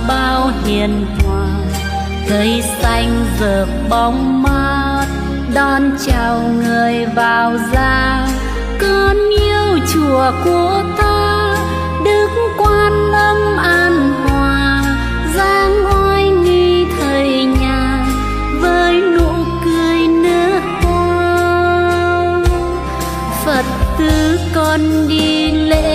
bao hiền hòa. Cây xanh rợp bóng mát, đón chào người vào ra con yêu chùa của ta, đức quan âm an hòa. Giang oai nghi thầy nhà, với nụ cười nước hoa. Phật tử con đi lễ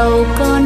cúi đầu con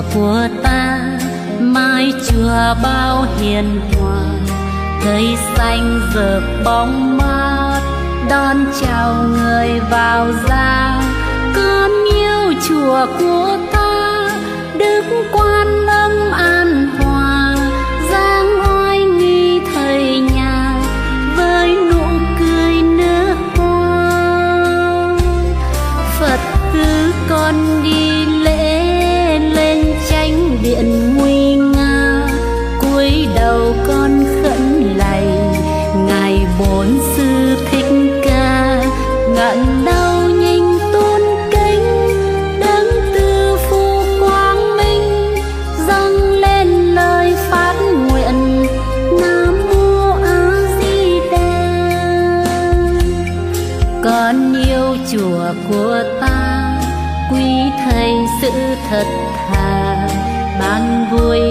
chùa của ta mái chùa bao hiền hòa. Cây xanh rợp bóng mát, đón chào người vào ra con yêu chùa của ta thật thà ban vui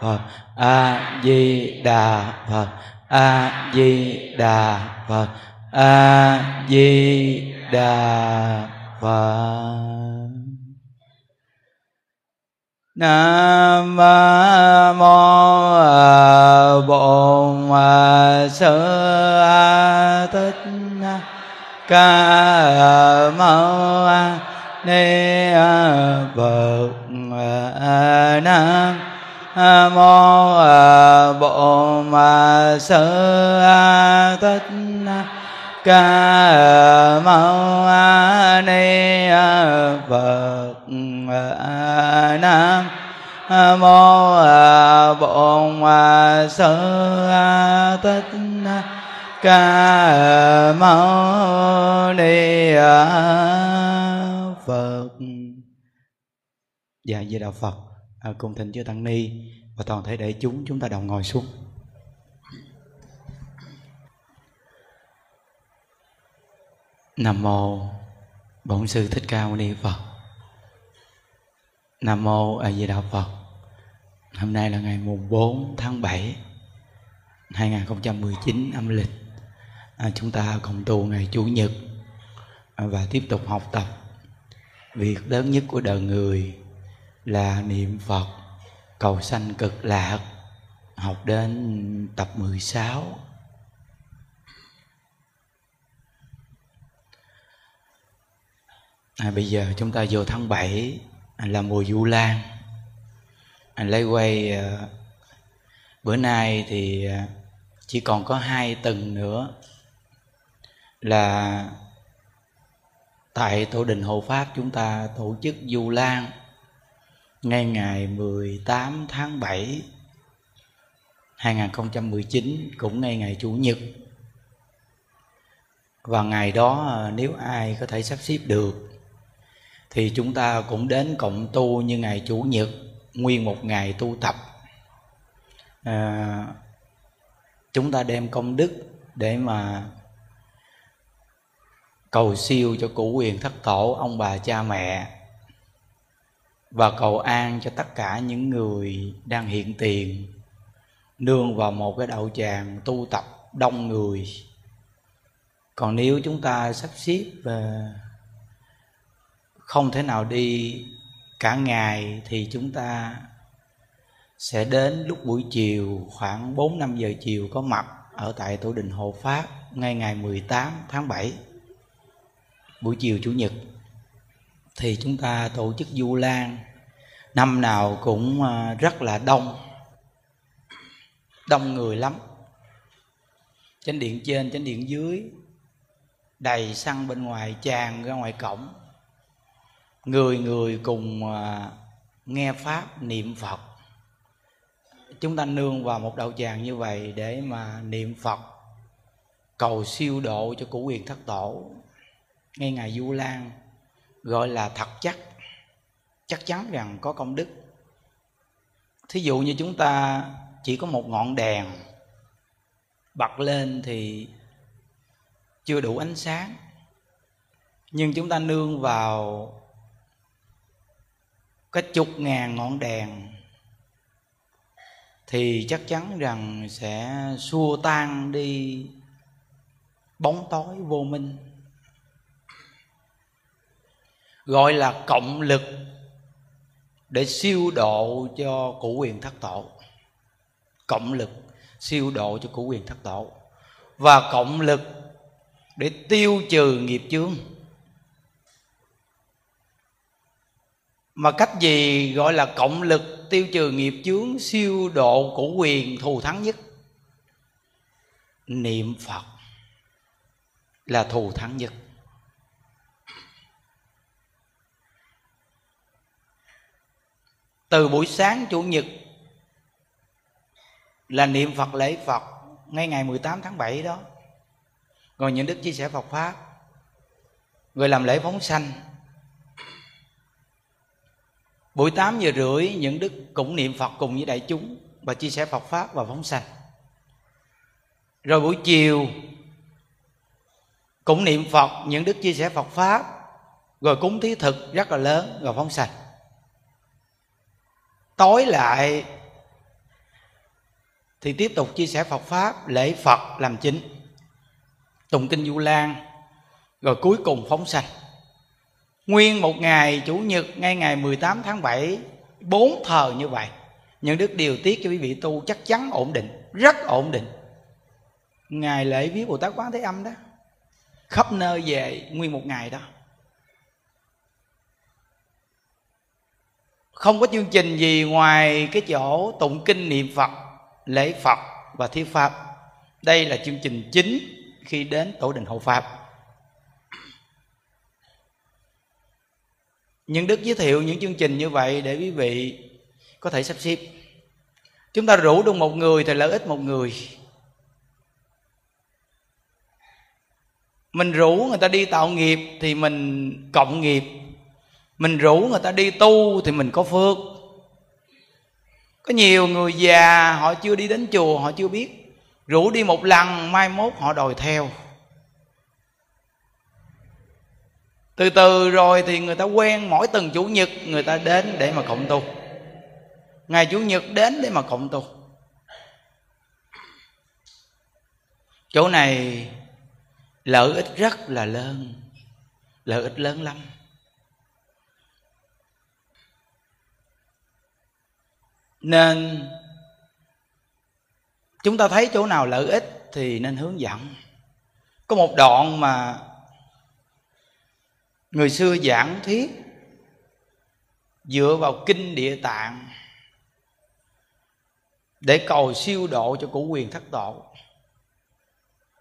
phật a di đà phật a di đà phật a di đà phật nam mô bổn sư thích ca mâu ni phật nam mô bổn sơ thích ca mâu ni phật. Nam mô à, bổn sơ thích ca mâu ni phật. Dạ về đạo phật. À, cùng thỉnh chư tăng ni và toàn thể đại chúng chúng ta đồng ngồi xuống. Nam mô bổn sư thích ca mâu ni phật. Nam mô a di đà phật. Hôm nay là ngày mùng 4 tháng 7 2019 âm lịch. À, chúng ta cùng tu ngày chủ nhật à, và tiếp tục học tập. Việc lớn nhất của đời người là niệm Phật cầu sanh cực lạc học đến tập 16 à, bây giờ chúng ta vô tháng 7 à, là mùa du lan. Anh lấy quay à, bữa nay thì à, chỉ còn có hai tuần nữa là tại tổ đình hộ pháp chúng ta tổ chức du lan ngay ngày 18 tháng 7 2019 cũng ngay ngày chủ nhật. Và ngày đó à, nếu ai có thể sắp xếp được thì chúng ta cũng đến cộng tu như ngày chủ nhật nguyên một ngày tu tập. À, chúng ta đem công đức để mà cầu siêu cho cụ quyền thất tổ ông bà cha mẹ và cầu an cho tất cả những người đang hiện tiền, nương vào một cái đạo tràng tu tập đông người. Còn nếu chúng ta sắp xếp và không thể nào đi cả ngày, thì chúng ta sẽ đến lúc buổi chiều, khoảng 4 5 giờ chiều có mặt ở tại tổ đình Hộ Pháp, ngay ngày 18 tháng 7 buổi chiều chủ nhật thì chúng ta tổ chức du lan. Năm nào cũng à, rất là đông đông người lắm. Chánh điện trên, chánh điện dưới, đầy xăng bên ngoài tràn ra ngoài cổng. Người người cùng à, nghe pháp, niệm phật. Chúng ta nương vào một đạo tràng như vậy để mà niệm phật, cầu siêu độ cho củ quyền thất tổ. Ngay ngày du lan gọi là thật chắc. Chắc chắn rằng có công đức. Thí dụ như chúng ta chỉ có một ngọn đèn bật lên thì chưa đủ ánh sáng. Nhưng chúng ta nương vào cái chục ngàn ngọn đèn thì chắc chắn rằng sẽ xua tan đi bóng tối vô minh gọi là cộng lực để siêu độ cho củ quyền thất tổ. Cộng lực siêu độ cho củ quyền thất tổ. Và cộng lực để tiêu trừ nghiệp chướng. Mà cách gì gọi là cộng lực tiêu trừ nghiệp chướng, siêu độ củ quyền thù thắng nhất? Niệm phật là thù thắng nhất. Từ buổi sáng, chủ nhật là niệm Phật lễ Phật ngay ngày 18 tháng 7 đó. Rồi những đức chia sẻ Phật pháp rồi làm lễ phóng sanh. Buổi 8 giờ rưỡi, những đức cũng niệm Phật cùng với đại chúng và chia sẻ Phật pháp và phóng sanh. Rồi buổi chiều cũng niệm Phật, những đức chia sẻ Phật pháp, rồi cúng thí thực rất là lớn rồi phóng sanh tối lại, thì tiếp tục chia sẻ Phật pháp, lễ Phật làm chính, tụng kinh du lan, rồi cuối cùng phóng sanh. Nguyên một ngày Chủ nhật, ngay ngày 18 tháng 7 Bốn thờ như vậy. Những đức điều tiết cho quý vị tu chắc chắn ổn định, Rất ổn định. Ngày lễ viết Bồ Tát Quán Thế Âm đó, Khắp nơi về nguyên một ngày đó. Không có chương trình gì ngoài cái chỗ tụng kinh niệm Phật, Lễ Phật và thiết Pháp. Đây là chương trình chính khi đến tổ đình hộ Pháp. Nhưng đức giới thiệu những chương trình như vậy để quý vị có thể sắp xếp. Chúng ta rủ được một người thì lợi ích một người. Mình rủ người ta đi tạo nghiệp thì mình cộng nghiệp mình rủ người ta đi tu thì mình có phước. Có nhiều người già, họ chưa đi đến chùa, họ chưa biết. Rủ đi một lần, mai mốt họ đòi theo. Từ từ rồi thì người ta quen mỗi tuần chủ nhật, người ta đến để mà cộng tu. Ngày chủ nhật đến để mà cộng tu. Chỗ này lợi ích rất là lớn. Lợi ích lớn lắm. Nên chúng ta thấy chỗ nào lợi ích thì nên hướng dẫn. Có một đoạn mà người xưa giảng thuyết dựa vào kinh địa tạng để cầu siêu độ cho củ quyền thất tổ.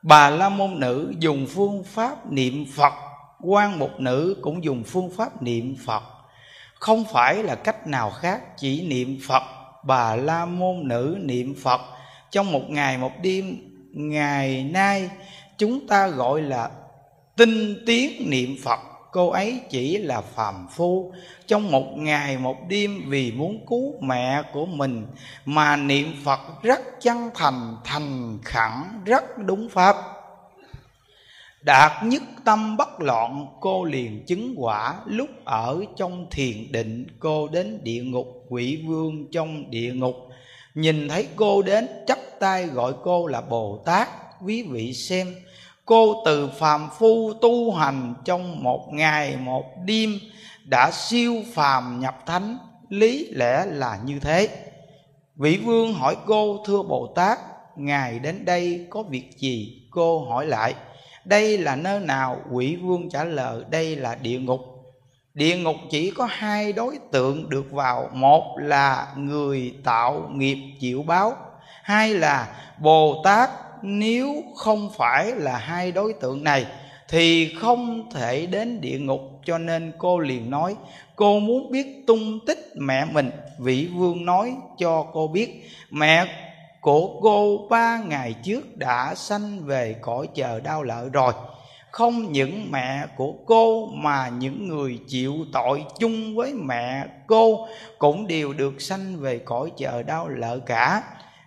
Bà la môn nữ dùng phương pháp niệm phật, quan một nữ cũng dùng phương pháp niệm phật. Không phải là cách nào khác, chỉ niệm phật bà la môn nữ niệm phật. Trong một ngày, một đêm, ngày nay, chúng ta gọi là tinh tiến niệm phật. Cô ấy chỉ là phàm phu. Trong một ngày, một đêm, vì muốn cứu mẹ của mình mà niệm phật rất chân thành thành khẩn rất đúng pháp. Đạt nhất tâm bất loạn, cô liền chứng quả lúc ở trong thiền định, cô đến địa ngục quỷ vương trong địa ngục. Nhìn thấy cô đến, chắp tay gọi cô là bồ tát. Quý vị xem, cô từ phàm phu tu hành trong một ngày, một đêm, đã siêu phàm nhập thánh. Lý lẽ là như thế. Vị vương hỏi cô, thưa bồ tát, ngài đến đây có việc gì? Cô hỏi lại, đây là nơi nào? Quỷ vương trả lời, đây là địa ngục địa ngục chỉ có hai đối tượng được vào. Một là người tạo nghiệp chịu báo. Hai là bồ tát. Nếu không phải là hai đối tượng này, thì không thể đến địa ngục. Cho nên cô liền nói, cô muốn biết tung tích mẹ mình. Vị vương nói, cho cô biết, mẹ của cô ba ngày trước đã sanh về cõi chờ đau lợi rồi không những mẹ của cô mà những người chịu tội chung với mẹ cô cũng đều được sanh về cõi chờ đau lợ cả.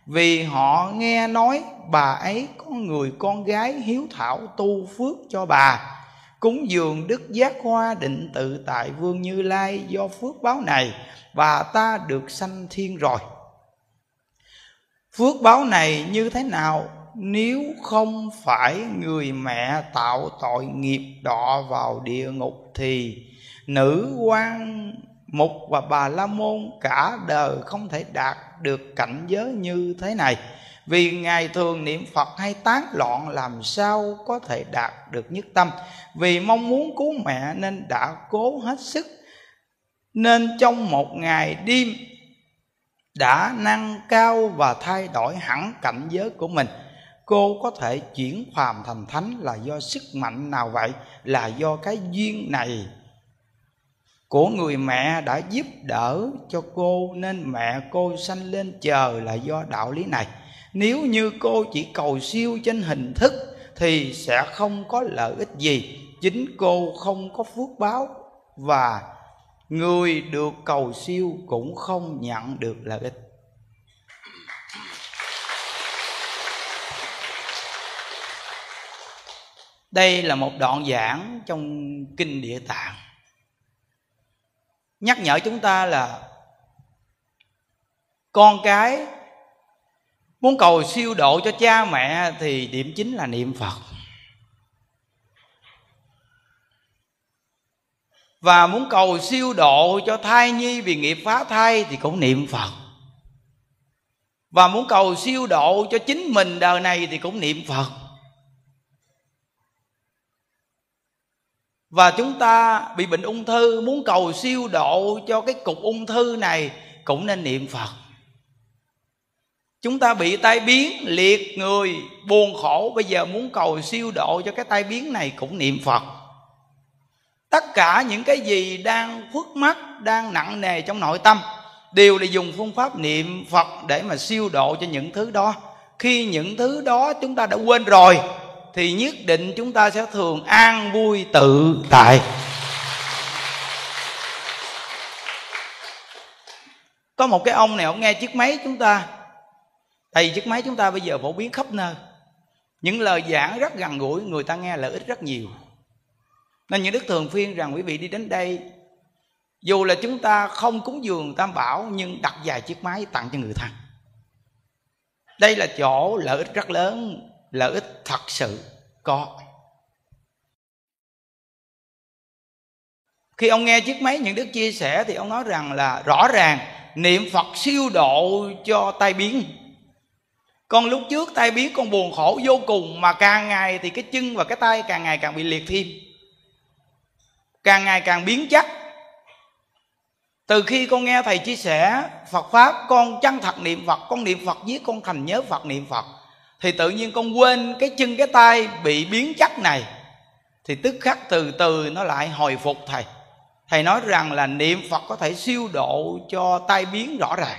Vì họ nghe nói bà ấy có người con gái hiếu thảo tu phước cho bà. Cúng dường đức giác hoa định tự tại vương như lai do phước báo này, bà ta được sanh thiên rồi. Phước báo này như thế nào? Nếu không phải người mẹ tạo tội nghiệp đọa vào địa ngục thì nữ quan mục và bà la môn cả đời không thể đạt được cảnh giới như thế này. Vì ngày thường niệm phật hay tán loạn làm sao có thể đạt được nhất tâm. Vì mong muốn cứu mẹ nên đã cố hết sức. Nên trong một ngày đêm đã nâng cao và thay đổi hẳn cảnh giới của mình cô có thể chuyển phàm thành thánh là do sức mạnh nào vậy? Là do cái duyên này. Của người mẹ đã giúp đỡ cho cô nên mẹ cô sanh lên chờ là do đạo lý này. Nếu như cô chỉ cầu siêu trên hình thức thì sẽ không có lợi ích gì. Chính cô không có phước báo và người được cầu siêu cũng không nhận được lợi ích. Đây là một đoạn giảng trong kinh địa tạng. Nhắc nhở chúng ta là con cái muốn cầu siêu độ cho cha mẹ thì điểm chính là niệm phật. Và muốn cầu siêu độ cho thai nhi vì nghiệp phá thai thì cũng niệm phật. Và muốn cầu siêu độ cho chính mình đời này thì cũng niệm phật. Và chúng ta bị bệnh ung thư, muốn cầu siêu độ cho cái cục ung thư này cũng nên niệm phật. Chúng ta bị tai biến, liệt người, buồn khổ, bây giờ muốn cầu siêu độ cho cái tai biến này cũng niệm phật. Tất cả những cái gì đang khuất mắt, đang nặng nề trong nội tâm đều là dùng phương pháp niệm phật để mà siêu độ cho những thứ đó. Khi những thứ đó chúng ta đã quên rồi thì nhất định chúng ta sẽ thường an vui tự tại. Có một cái ông này, ông nghe chiếc máy chúng ta. Tại vì chiếc máy chúng ta bây giờ phổ biến khắp nơi. Những lời giảng rất gần gũi, người ta nghe lợi ích rất nhiều. Nên những đức thường phiên rằng quý vị đi đến đây, dù là chúng ta không cúng dường tam bảo, nhưng đặt vài chiếc máy tặng cho người thân. Đây là chỗ lợi ích rất lớn lợi ích thật sự có. Khi ông nghe chiếc máy những đức chia sẻ thì ông nói rằng là rõ ràng niệm phật siêu độ cho tai biến. Con lúc trước tai biến con buồn khổ vô cùng mà càng ngày thì cái chân và cái tay càng ngày càng bị liệt thêm. Càng ngày càng biến chắc từ khi con nghe thầy chia sẻ phật pháp, con chân thật niệm phật, con niệm phật giết con thành nhớ phật, niệm phật thì tự nhiên con quên cái chân cái tay bị biến chất này. Thì tức khắc từ từ nó lại hồi phục thầy. Thầy nói rằng là niệm phật có thể siêu độ cho tai biến rõ ràng.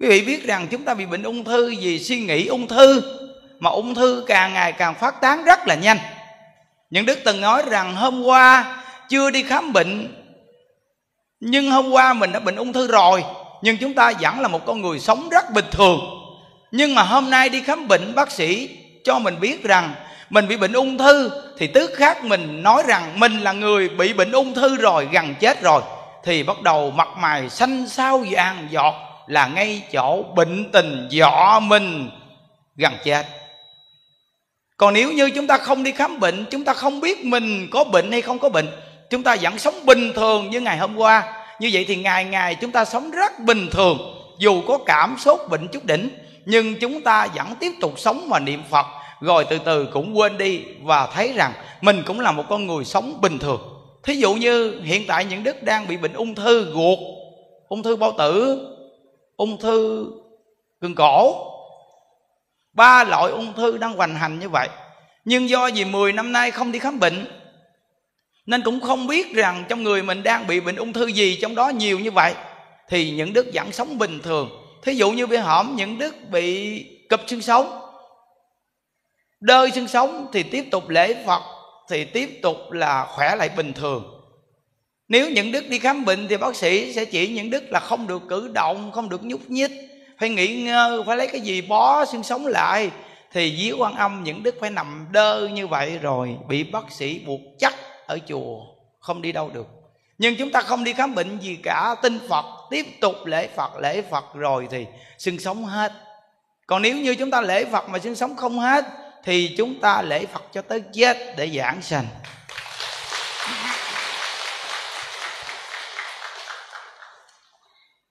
Quý vị biết rằng chúng ta bị bệnh ung thư vì suy nghĩ ung thư, mà ung thư càng ngày càng phát tán rất là nhanh. Những đức từng nói rằng hôm qua chưa đi khám bệnh, nhưng hôm qua mình đã bệnh ung thư rồi, nhưng chúng ta vẫn là một con người sống rất bình thường nhưng mà hôm nay đi khám bệnh, bác sĩ cho mình biết rằng mình bị bệnh ung thư, thì tức khác mình nói rằng mình là người bị bệnh ung thư rồi, gần chết rồi. Thì bắt đầu mặt mày xanh xao vàng giọt là ngay chỗ bệnh tình dọ mình gần chết. Còn nếu như chúng ta không đi khám bệnh, chúng ta không biết mình có bệnh hay không có bệnh, chúng ta vẫn sống bình thường như ngày hôm qua. Như vậy thì ngày ngày chúng ta sống rất bình thường, dù có cảm sốt bệnh chút đỉnh nhưng chúng ta vẫn tiếp tục sống và niệm phật. Rồi từ từ cũng quên đi và thấy rằng mình cũng là một con người sống bình thường. Thí dụ như hiện tại những đức đang bị bệnh ung thư ruột, ung thư bao tử, ung thư gừng cổ. Ba loại ung thư đang hoành hành như vậy. Nhưng do vì 10 năm nay không đi khám bệnh, nên cũng không biết rằng trong người mình đang bị bệnh ung thư gì trong đó nhiều như vậy, thì những đức vẫn sống bình thường thí dụ như bị hõm những đức bị cụp xương sống, đơi xương sống thì tiếp tục lễ phật, thì tiếp tục là khỏe lại bình thường. Nếu những đức đi khám bệnh thì bác sĩ sẽ chỉ những đức là không được cử động, không được nhúc nhích, phải nghỉ ngơi, phải lấy cái gì bó xương sống lại, thì dưới quan âm những đức phải nằm đơ như vậy rồi bị bác sĩ buộc chắc ở chùa, không đi đâu được. Nhưng chúng ta không đi khám bệnh gì cả, tin phật tiếp tục lễ phật lễ phật rồi thì xương sống hết. Còn nếu như chúng ta lễ phật mà xương sống không hết, thì chúng ta lễ phật cho tới chết để giảng sanh.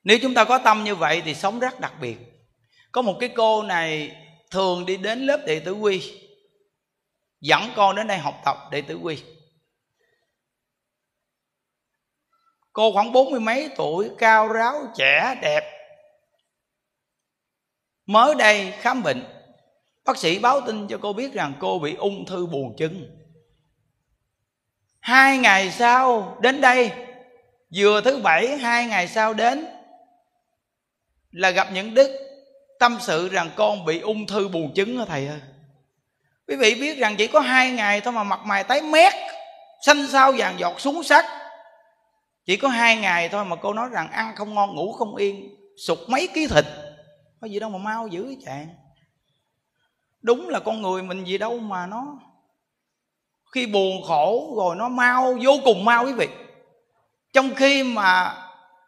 Nếu chúng ta có tâm như vậy thì sống rất đặc biệt. Có một cái cô này thường đi đến lớp đệ tử quy, dẫn con đến đây học tập đệ tử quy. Cô khoảng bốn mươi mấy tuổi, cao ráo, trẻ, đẹp. Mới đây khám bệnh, bác sĩ báo tin cho cô biết rằng cô bị ung thư buồng trứng hai ngày sau đến đây, vừa thứ bảy, hai ngày sau đến, là gặp những đức tâm sự rằng con bị ung thư buồng trứng hả thầy ơi. Quý vị biết rằng chỉ có hai ngày thôi mà mặt mày tái mét, xanh xao vàng giọt xuống sắc chỉ có hai ngày thôi mà cô nói rằng ăn không ngon, ngủ không yên, sụt mấy ký thịt. Có gì đâu mà mau dữ chàng. Đúng là con người mình gì đâu mà nó, khi buồn khổ rồi nó mau, vô cùng mau quý vị. Trong khi mà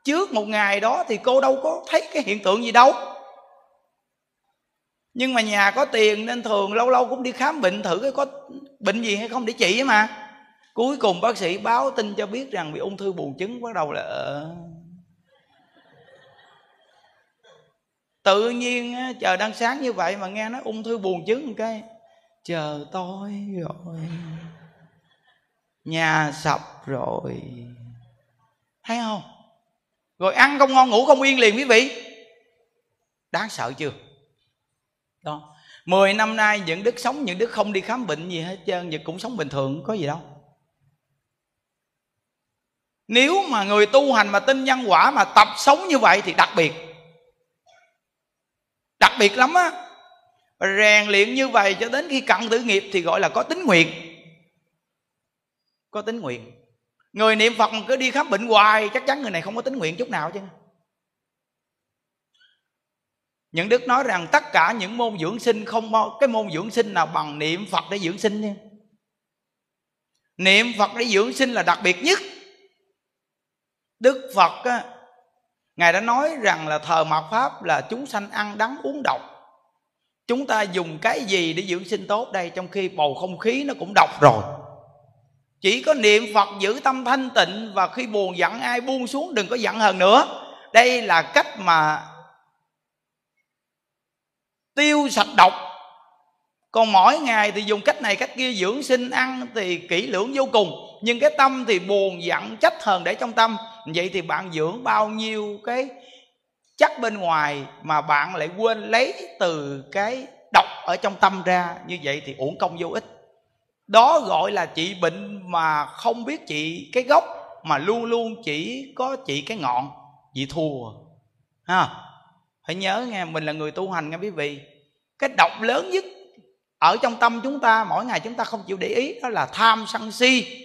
trước một ngày đó thì cô đâu có thấy cái hiện tượng gì đâu. Nhưng mà nhà có tiền nên thường lâu lâu cũng đi khám bệnh thử cái có bệnh gì hay không để trị mà cuối cùng bác sĩ báo tin cho biết rằng bị ung thư buồng trứng bắt đầu là tự nhiên chờ đang sáng như vậy mà nghe nói ung thư buồng trứng một cái, chờ tôi rồi. Nhà sập rồi. Thấy không? Rồi ăn không ngon, ngủ không yên liền quý vị. Đáng sợ chưa? Đó. Mười năm nay những đức sống, những đức không đi khám bệnh gì hết trơn, và cũng sống bình thường, có gì đâu nếu mà người tu hành mà tin nhân quả mà tập sống như vậy thì đặc biệt. Đặc biệt lắm á. Rèn luyện như vậy cho đến khi cận tử nghiệp thì gọi là có tính nguyện. Có tính nguyện. Người niệm phật cứ đi khám bệnh hoài, chắc chắn người này không có tính nguyện chút nào chứ. Những đức nói rằng tất cả những môn dưỡng sinh không cái môn dưỡng sinh nào bằng niệm phật để dưỡng sinh nha. Niệm phật để dưỡng sinh là đặc biệt nhất đức phật á, ngài đã nói rằng là thờ mạt pháp là chúng sanh ăn đắng uống độc. Chúng ta dùng cái gì để dưỡng sinh tốt đây? Trong khi bầu không khí nó cũng độc rồi. Chỉ có niệm phật giữ tâm thanh tịnh và khi buồn giận ai buông xuống đừng có giận hờn nữa. Đây là cách mà tiêu sạch độc. Còn mỗi ngày thì dùng cách này cách kia dưỡng sinh ăn thì kỹ lưỡng vô cùng. Nhưng cái tâm thì buồn giận trách hờn để trong tâm vậy thì bạn dưỡng bao nhiêu cái chắc bên ngoài mà bạn lại quên lấy từ cái độc ở trong tâm ra? Như vậy thì uổng công vô ích. Đó gọi là trị bệnh mà không biết trị cái gốc, mà luôn luôn chỉ có trị cái ngọn. Vị thua, ha? Phải nhớ nghe, mình là người tu hành nghe quý vị. Cái độc lớn nhất ở trong tâm chúng ta, mỗi ngày chúng ta không chịu để ý, đó là tham sân si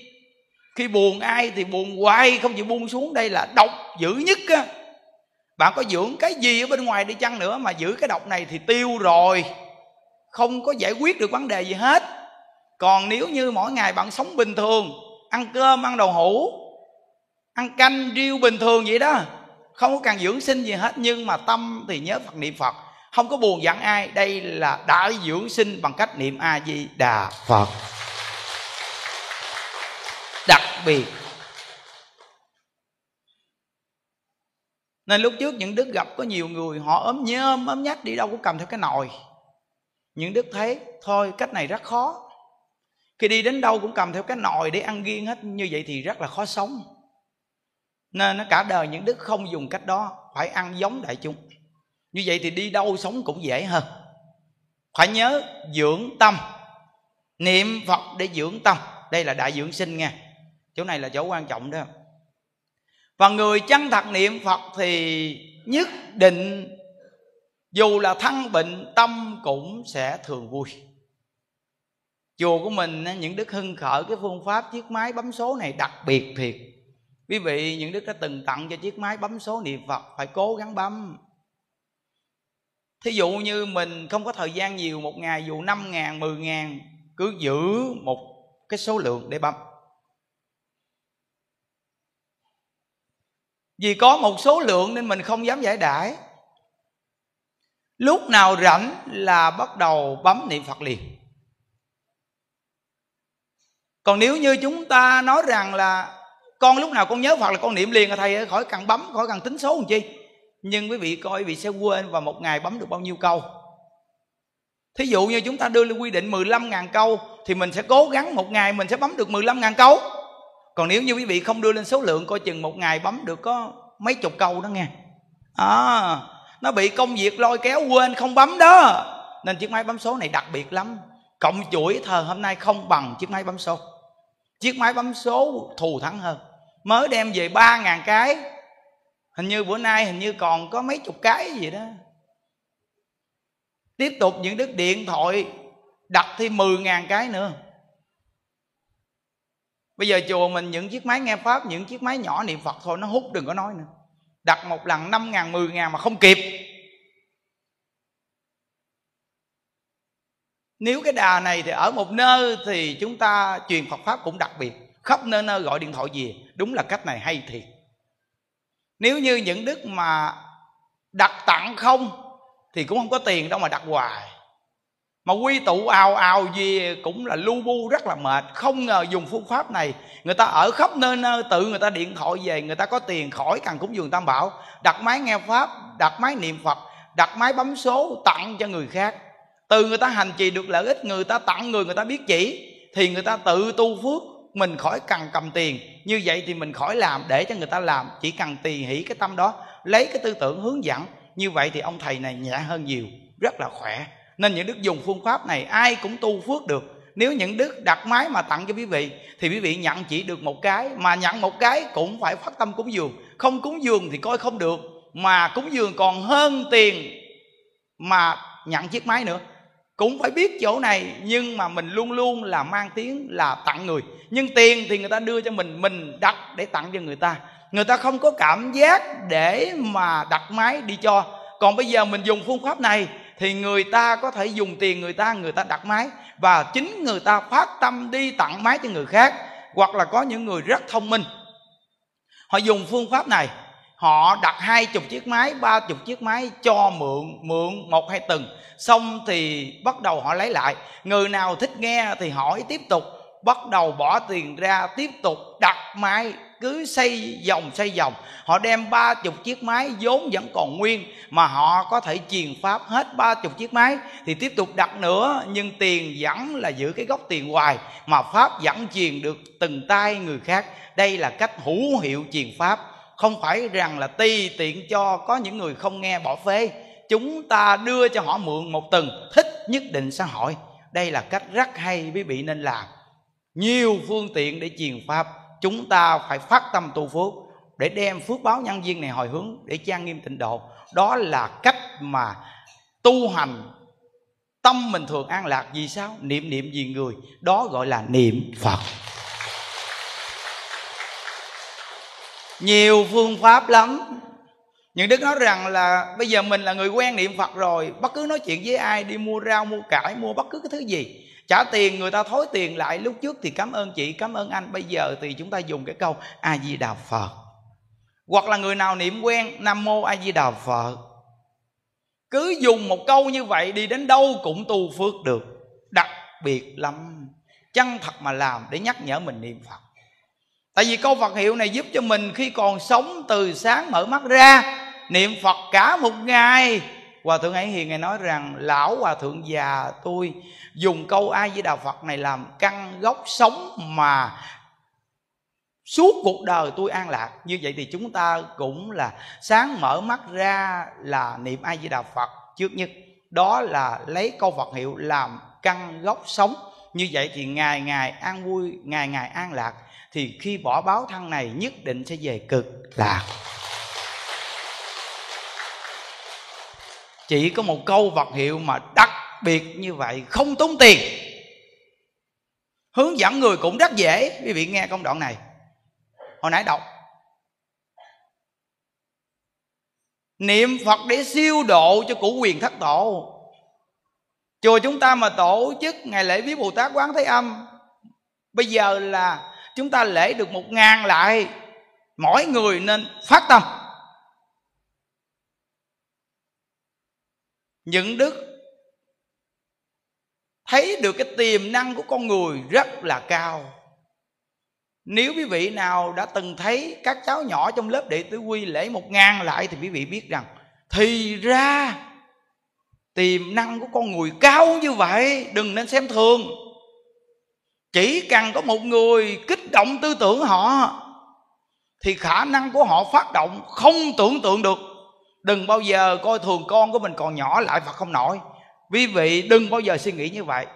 khi buồn ai thì buồn hoài, không chịu buông xuống. Đây là độc dữ nhất á. Bạn có dưỡng cái gì ở bên ngoài đi chăng nữa mà giữ cái độc này thì tiêu rồi. Không có giải quyết được vấn đề gì hết. Còn nếu như mỗi ngày bạn sống bình thường, ăn cơm, ăn đậu hũ ăn canh, riêu bình thường vậy đó, không có cần dưỡng sinh gì hết. Nhưng mà tâm thì nhớ phật, niệm phật. Không có buồn giận ai. Đây là đại dưỡng sinh bằng cách niệm a di đà phật biệt nên lúc trước những đức gặp có nhiều người, họ ốm nhơm, ốm nhách, đi đâu cũng cầm theo cái nồi. Những đức thấy, thôi, cách này rất khó. Khi đi đến đâu cũng cầm theo cái nồi để ăn riêng hết, như vậy thì rất là khó sống. Nên nó cả đời những đức không dùng cách đó, phải ăn giống đại chúng. Như vậy thì đi đâu sống cũng dễ hơn. Phải nhớ dưỡng tâm, niệm phật để dưỡng tâm. Đây là đại dưỡng sinh nha chỗ này là chỗ quan trọng đó. Và người chân thật niệm phật thì nhất định dù là thân bệnh, tâm cũng sẽ thường vui. Chùa của mình những đức hưng khởi cái phương pháp chiếc máy bấm số này đặc biệt thiệt. Quý vị, những đức đã từng tặng cho chiếc máy bấm số niệm phật phải cố gắng bấm. Thí dụ như mình không có thời gian nhiều, một ngày dù năm ngàn, mười ngàn, cứ giữ một cái số lượng để bấm. Vì có một số lượng nên mình không dám giải đãi. Lúc nào rảnh là bắt đầu bấm niệm phật liền. Còn nếu như chúng ta nói rằng là con lúc nào con nhớ phật là con niệm liền à thầy khỏi cần bấm, khỏi cần tính số làm chi. Nhưng quý vị coi quý vị sẽ quên và một ngày bấm được bao nhiêu câu. Thí dụ như chúng ta đưa lên quy định 15.000 câu thì mình sẽ cố gắng một ngày mình sẽ bấm được 15.000 câu còn nếu như quý vị không đưa lên số lượng coi chừng một ngày bấm được có mấy chục câu đó nghe. À, nó bị công việc lôi kéo quên không bấm đó. Nên chiếc máy bấm số này đặc biệt lắm. Cộng chuỗi thờ hôm nay không bằng chiếc máy bấm số. Chiếc máy bấm số thù thắng hơn. Mới đem về ba ngàn cái. Hình như bữa nay hình như còn có mấy chục cái gì đó. Tiếp tục những đức điện thoại đặt thêm mười ngàn cái nữa bây giờ chùa mình những chiếc máy nghe pháp, những chiếc máy nhỏ niệm phật thôi, nó hút đừng có nói nữa. Đặt một lần năm ngàn, mười ngàn mà không kịp. Nếu cái đà này thì ở một nơi thì chúng ta truyền phật pháp cũng đặc biệt. Khắp nơi nơi gọi điện thoại gì đúng là cách này hay thiệt. Nếu như những đức mà đặt tặng không thì cũng không có tiền đâu mà đặt hoài mà quy tụ ào ào gì cũng là lu bu, rất là mệt. Không ngờ dùng phương pháp này, người ta ở khắp nơi nơi, tự người ta điện thoại về, người ta có tiền khỏi cần cúng dường tam bảo. Đặt máy nghe pháp, đặt máy niệm phật, đặt máy bấm số tặng cho người khác. Từ người ta hành trì được lợi ích, người ta tặng người người ta biết chỉ, thì người ta tự tu phước, mình khỏi cần cầm tiền. Như vậy thì mình khỏi làm, để cho người ta làm. Chỉ cần tùy hỷ cái tâm đó, lấy cái tư tưởng hướng dẫn. Như vậy thì ông thầy này nhẹ hơn nhiều, rất là khỏe nên những đức dùng phương pháp này ai cũng tu phước được. Nếu những đức đặt máy mà tặng cho quý vị, thì quý vị nhận chỉ được một cái, mà nhận một cái cũng phải phát tâm cúng dường. Không cúng dường thì coi không được, mà cúng dường còn hơn tiền mà nhận chiếc máy nữa. Cũng phải biết chỗ này, nhưng mà mình luôn luôn là mang tiếng là tặng người. Nhưng tiền thì người ta đưa cho mình mình đặt để tặng cho người ta. Người ta không có cảm giác để mà đặt máy đi cho. Còn bây giờ mình dùng phương pháp này thì người ta có thể dùng tiền người ta người ta đặt máy. Và chính người ta phát tâm đi tặng máy cho người khác, hoặc là có những người rất thông minh. Họ dùng phương pháp này. Họ đặt hai chục chiếc máy, ba chục chiếc máy cho mượn mượn một hai tuần xong thì bắt đầu họ lấy lại. Người nào thích nghe thì hỏi tiếp tục. Bắt đầu bỏ tiền ra tiếp tục đặt máy cứ xây dòng xây dòng. Họ đem ba chục chiếc máy vốn vẫn còn nguyên mà họ có thể truyền pháp hết ba chục chiếc máy. Thì tiếp tục đặt nữa, nhưng tiền vẫn là giữ cái gốc tiền hoài mà pháp vẫn truyền được từng tay người khác. Đây là cách hữu hiệu truyền pháp. Không phải rằng là ti tiện cho có những người không nghe bỏ phê chúng ta đưa cho họ mượn một tuần thích nhất định xã hội đây là cách rất hay, quý vị nên làm. Nhiều phương tiện để truyền pháp chúng ta phải phát tâm tu phước để đem phước báo nhân viên này hồi hướng để trang nghiêm tịnh độ. Đó là cách mà tu hành tâm mình thường an lạc vì sao? Niệm niệm vì người. Đó gọi là niệm phật. Nhiều phương pháp lắm. Những đức nói rằng là bây giờ mình là người quen niệm phật rồi, bất cứ nói chuyện với ai, đi mua rau, mua cải, mua bất cứ cái thứ gì trả tiền, người ta thối tiền lại. Lúc trước thì cảm ơn chị, cảm ơn anh. Bây giờ thì chúng ta dùng cái câu a di đà phật. Hoặc là người nào niệm quen, nam mô a di đà phật. Cứ dùng một câu như vậy, đi đến đâu cũng tu phước được. Đặc biệt lắm. Chân thật mà làm để nhắc nhở mình niệm phật. Tại vì câu phật hiệu này giúp cho mình khi còn sống từ sáng mở mắt ra, niệm phật cả một ngày hòa thượng ấy hiền ngài nói rằng, lão hòa thượng già tôi dùng câu ai với đạo phật này làm căn gốc sống mà suốt cuộc đời tôi an lạc. Như vậy thì chúng ta cũng là sáng mở mắt ra là niệm ai với đạo phật trước nhất. Đó là lấy câu phật hiệu làm căn gốc sống. Như vậy thì ngày ngày an vui, ngày ngày an lạc thì khi bỏ báo thân này nhất định sẽ về cực lạc. Chỉ có một câu vật hiệu mà đặc biệt như vậy, không tốn tiền. Hướng dẫn người cũng rất dễ, quý vị nghe công đoạn này. Hồi nãy đọc. Niệm phật để siêu độ cho cụ quyền thất tổ. Chùa chúng ta mà tổ chức ngày lễ viếng bồ tát quán thế âm, bây giờ là chúng ta lễ được một ngàn lại. Mỗi người nên phát tâm. Những đức thấy được cái tiềm năng của con người rất là cao. Nếu quý vị nào đã từng thấy các cháu nhỏ trong lớp đệ tử quy lễ một ngàn lại thì quý vị biết rằng, thì ra tiềm năng của con người cao như vậy, đừng nên xem thường. Chỉ cần có một người kích động tư tưởng họ, thì khả năng của họ phát động không tưởng tượng được đừng bao giờ coi thường con của mình còn nhỏ lại và không nổi. Quý vị đừng bao giờ suy nghĩ như vậy.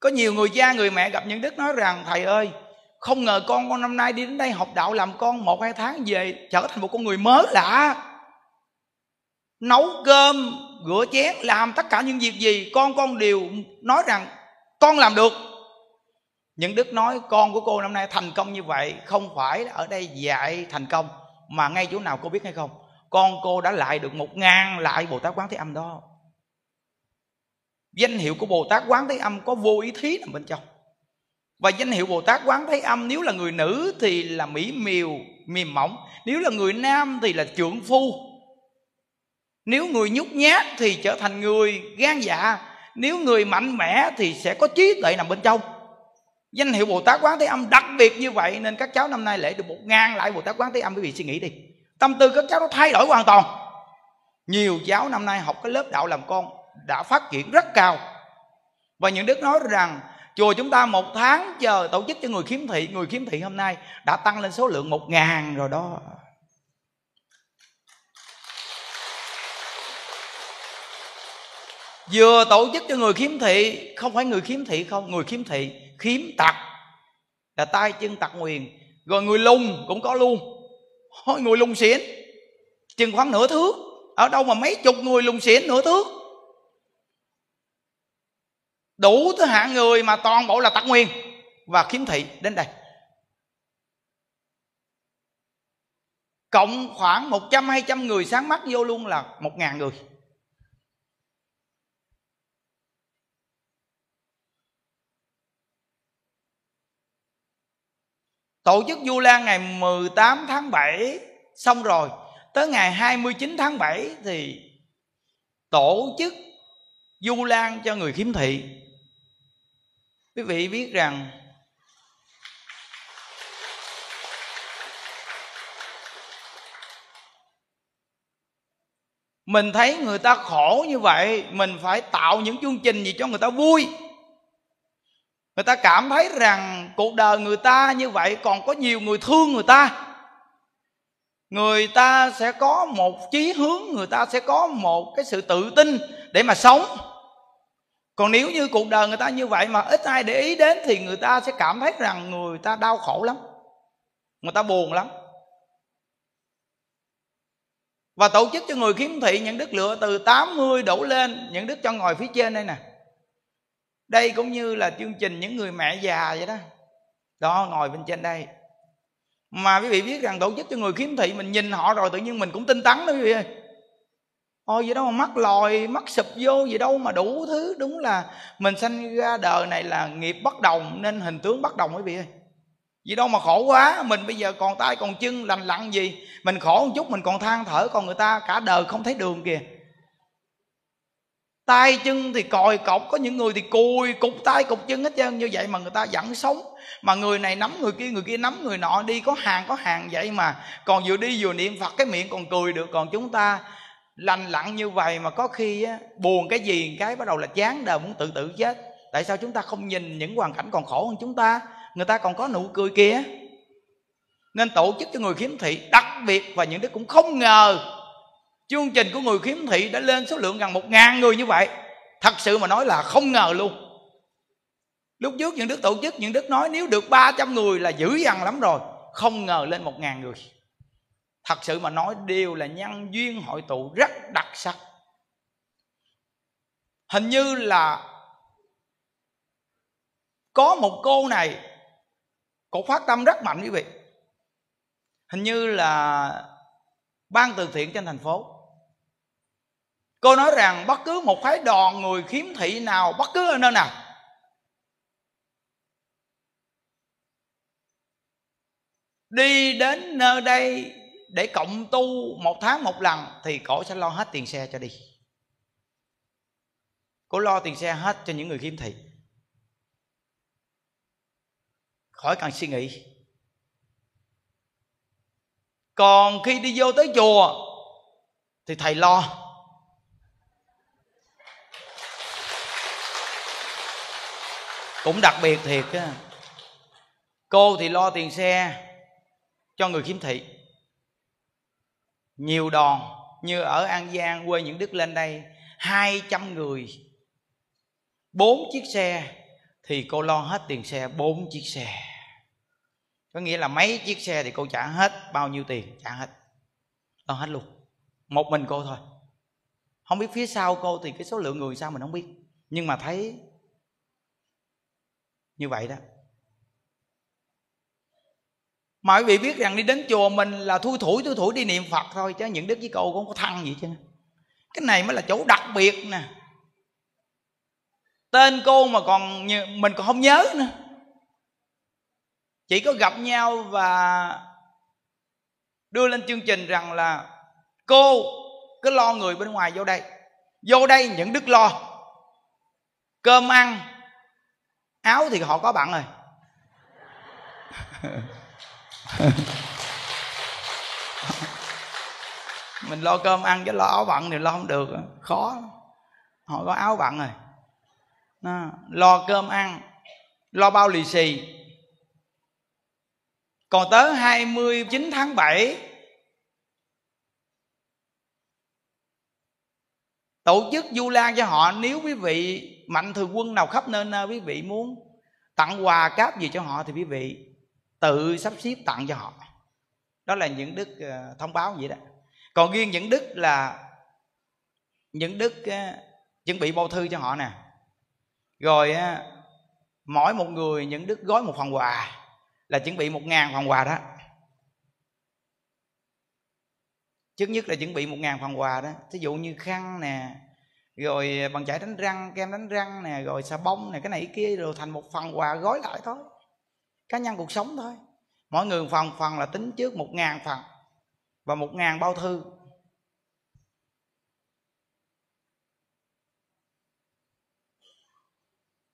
Có nhiều người cha, người mẹ gặp những đức nói rằng, thầy ơi, không ngờ con con năm nay đi đến đây học đạo làm con một, hai tháng về trở thành một con người mới lạ. Nấu cơm, rửa chén, làm tất cả những việc gì con con đều nói rằng con làm được. Những đức nói, con của cô năm nay thành công như vậy, không phải ở đây dạy thành công mà ngay chỗ nào cô biết hay không? Con cô đã lại được một ngàn lại bồ tát quán thế âm đó. Danh hiệu của bồ tát quán thế âm có vô ý thí nằm bên trong. Và danh hiệu bồ tát quán thế âm, nếu là người nữ thì là mỹ miều, mềm mỏng. Nếu là người nam thì là trượng phu. Nếu người nhút nhát thì trở thành người gan dạ. Nếu người mạnh mẽ thì sẽ có trí tuệ nằm bên trong danh hiệu bồ tát quán thế âm đặc biệt như vậy nên các cháu năm nay lễ được một ngàn lại bồ tát quán thế âm, quý vị suy nghĩ đi. Tâm tư các cháu nó thay đổi hoàn toàn. Nhiều cháu năm nay học cái lớp đạo làm con đã phát triển rất cao. Và những đức nói rằng, chùa chúng ta một tháng chờ tổ chức cho người khiếm thị, người khiếm thị hôm nay đã tăng lên số lượng một ngàn rồi đó. Vừa tổ chức cho người khiếm thị, không phải người khiếm thị không, người khiếm thị, khiếm tật là tay chân tật nguyền, rồi người lùng cũng có luôn. Thôi người lùng xỉn chừng khoảng nửa thước, ở đâu mà mấy chục người lùng xỉn nửa thước. Đủ thứ hạng người mà toàn bộ là tật nguyền và khiếm thị. Đến đây. Cộng khoảng một trăm, hai trăm người sáng mắt vô luôn là một ngàn người. Tổ chức Du Lan ngày 18 tháng 7 xong rồi. Tới ngày 29 tháng 7 thì tổ chức Du Lan cho người khiếm thị. Quý vị biết rằng mình thấy người ta khổ như vậy, mình phải tạo những chương trình gì cho người ta vui người ta cảm thấy rằng cuộc đời người ta như vậy còn có nhiều người thương người ta. Người ta sẽ có một chí hướng, người ta sẽ có một cái sự tự tin để mà sống. Còn nếu như cuộc đời người ta như vậy mà ít ai để ý đến thì người ta sẽ cảm thấy rằng người ta đau khổ lắm, người ta buồn lắm. Và tổ chức cho người khiếm thị những đức lựa từ 80 đổ lên, những đức cho ngồi phía trên đây nè đây cũng như là chương trình những người mẹ già vậy đó. Đó, ngồi bên trên đây. Mà quý vị biết rằng tổ chức cho người khiếm thị mình nhìn họ rồi tự nhiên mình cũng tinh tấn đó quý vị ơi. Ôi, vậy đâu mà mắc lòi, mắc sụp vô gì đâu mà đủ thứ. Đúng là mình sanh ra đời này là nghiệp bất đồng nên hình tướng bất đồng quý vị ơi. Gì đâu mà khổ quá. Mình bây giờ còn tay còn chân, lành lặn gì? Mình khổ một chút, mình còn than thở, còn người ta cả đời không thấy đường kìa tay chân thì còi cọc có những người thì cùi cục tay cục chân hết trơn. Như vậy mà người ta vẫn sống. Mà người này nắm người kia người kia nắm người nọ. Đi có hàng có hàng vậy mà. Còn vừa đi vừa niệm phật cái miệng còn cười được. Còn chúng ta lành lặn như vậy mà có khi á, buồn cái gì cái bắt đầu là chán đời muốn tự tử chết. Tại sao chúng ta không nhìn những hoàn cảnh còn khổ hơn chúng ta? Người ta còn có nụ cười kia nên tổ chức cho người khiếm thị đặc biệt và những đứa cũng không ngờ chương trình của người khiếm thị đã lên số lượng gần một ngàn người như vậy. Thật sự mà nói là không ngờ luôn. Lúc trước những đức tổ chức, những đức nói nếu được 300 người là dữ dằn lắm rồi. Không ngờ lên một ngàn người. Thật sự mà nói đều là nhân duyên hội tụ rất đặc sắc. Hình như là có một cô này, cổ phát tâm rất mạnh quý vị. Hình như là ban từ thiện trên thành phố cô nói rằng bất cứ một phái đoàn người khiếm thị nào, bất cứ ở nơi nào. Đi đến nơi đây để cộng tu một tháng một lần thì cổ sẽ lo hết tiền xe cho đi. Cổ lo tiền xe hết cho những người khiếm thị. Khỏi cần suy nghĩ. Còn khi đi vô tới chùa thì thầy lo. Cũng đặc biệt thiệt á. Cô thì lo tiền xe cho người khiếm thị. Nhiều đòn như ở an giang quê những đức lên đây 200 người, bốn chiếc xe thì cô lo hết tiền xe, bốn chiếc xe. Có nghĩa là mấy chiếc xe thì cô trả hết bao nhiêu tiền? Trả hết. Lo hết luôn. Một mình cô thôi. Không biết phía sau cô thì cái số lượng người sao mình không biết. Nhưng mà thấy như vậy đó. Mà quý vị biết rằng đi đến chùa mình là thui thủi thui thủi đi niệm phật thôi, chứ những đức với cô cũng không có thăng gì chứ. Cái này mới là chỗ đặc biệt nè. Tên cô mà còn mình còn không nhớ nữa. Chỉ có gặp nhau và đưa lên chương trình rằng là cô cứ lo người bên ngoài vô đây. Vô đây những đức lo. Cơm ăn áo thì họ có bạn rồi. Mình lo cơm ăn chứ lo áo bận thì lo không được. Khó. Họ có áo bận rồi. Đó. lo cơm ăn, lo bao lì xì. Còn tới 29 tháng 7 tổ chức du lan cho họ. Nếu quý vị mạnh thường quân nào khắp nơi nơi à, quý vị muốn tặng quà cáp gì cho họ thì quý vị tự sắp xếp tặng cho họ. Đó là những đức à, thông báo vậy đó. Còn riêng những đức là, những đức à, chuẩn bị bao thư cho họ nè. Rồi mỗi một người những đức gói một phần quà, là chuẩn bị một ngàn phần quà đó. Trước nhất là chuẩn bị một ngàn phần quà đó. Thí dụ như khăn nè rồi à, bằng chải đánh răng, kem đánh răng nè, rồi xà bông nè, cái này cái kia, rồi thành một phần quà gói lại thôi. Cá nhân cuộc sống thôi. Mỗi người phần phần là tính trước một ngàn phần và một ngàn bao thư.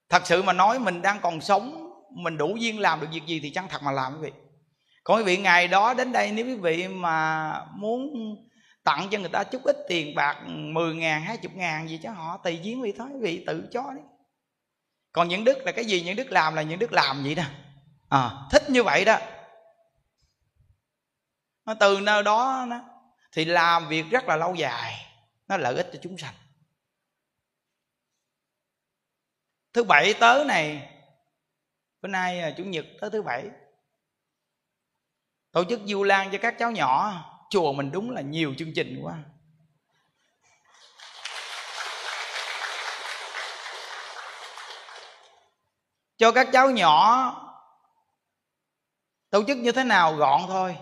Thật sự mà nói mình đang còn sống, mình đủ duyên làm được việc gì thì chăng thật mà làm quý vị. Còn quý vị, ngày đó đến đây, nếu quý vị mà muốn tặng cho người ta chút ít tiền bạc 10 ngàn, 20 ngàn gì cho họ tùy duyên vị thôi vị tự cho đấy. Còn những đức là cái gì? Những đức làm là những đức làm vậy đó. À, thích như vậy đó. Nó từ nơi đó nó, thì làm việc rất là lâu dài nó lợi ích cho chúng sanh. Thứ bảy tới này bữa nay là chủ nhật tới thứ bảy tổ chức du lan cho các cháu nhỏ chùa mình đúng là nhiều chương trình quá. Cho các cháu nhỏ tổ chức như thế nào gọn thôi.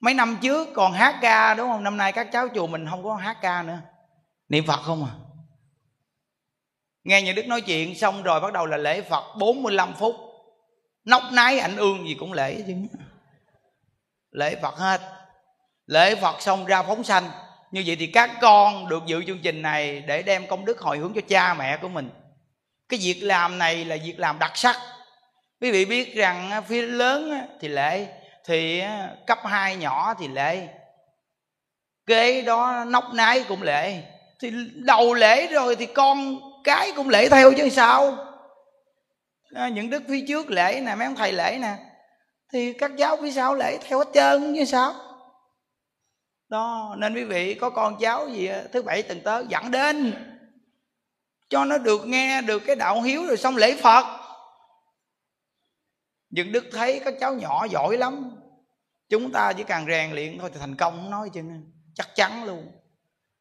Mấy năm trước còn hát ca đúng không? Năm nay các cháu chùa mình không có hát ca nữa. Niệm phật không à? Nghe nhà đức nói chuyện xong rồi bắt đầu là lễ phật 45 phút. Nóc nái ảnh ương gì cũng lễ chứ lễ phật hết. Lễ phật xong ra phóng sanh. Như vậy thì các con được dự chương trình này để đem công đức hồi hướng cho cha mẹ của mình. Cái việc làm này là việc làm đặc sắc. Quý vị biết rằng phía lớn thì lễ thì cấp 2 nhỏ thì lễ. Kế đó nóc nái cũng lễ. Thì đầu lễ rồi thì con cái cũng lễ theo chứ sao? À, những đức phía trước lễ nè mấy ông thầy lễ nè thì các cháu phía sau lễ theo hết trơn, như sao? Đó, nên quý vị có con cháu gì à, thứ bảy tuần tới dẫn đến, cho nó được nghe được cái đạo hiếu rồi xong lễ phật. Những đức thấy các cháu nhỏ giỏi lắm, chúng ta chỉ cần rèn luyện thôi thì thành công không nói chứ, chắc chắn luôn.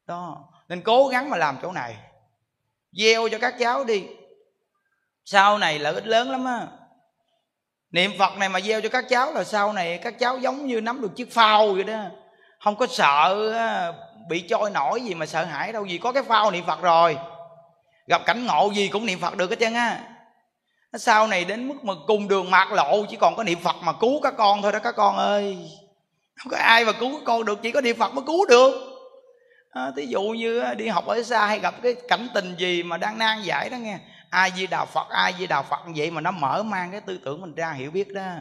Đó, nên cố gắng mà làm chỗ này. Gieo cho các cháu đi. Sau này lợi ích lớn lắm á niệm phật này mà gieo cho các cháu là sau này các cháu giống như nắm được chiếc phao vậy đó. Không có sợ bị trôi nổi gì mà sợ hãi đâu vì có cái phao niệm phật rồi. Gặp cảnh ngộ gì cũng niệm phật được hết trơn á. Sau này đến mức mà cùng đường mạc lộ chỉ còn có niệm phật mà cứu các con thôi đó các con ơi. Không có ai mà cứu các con được chỉ có niệm phật mới cứu được. À, thí dụ như đi học ở xa hay gặp cái cảnh tình gì mà đang nan giải đó nghe ai di đà phật ai di đà phật vậy mà nó mở mang cái tư tưởng mình ra hiểu biết đó.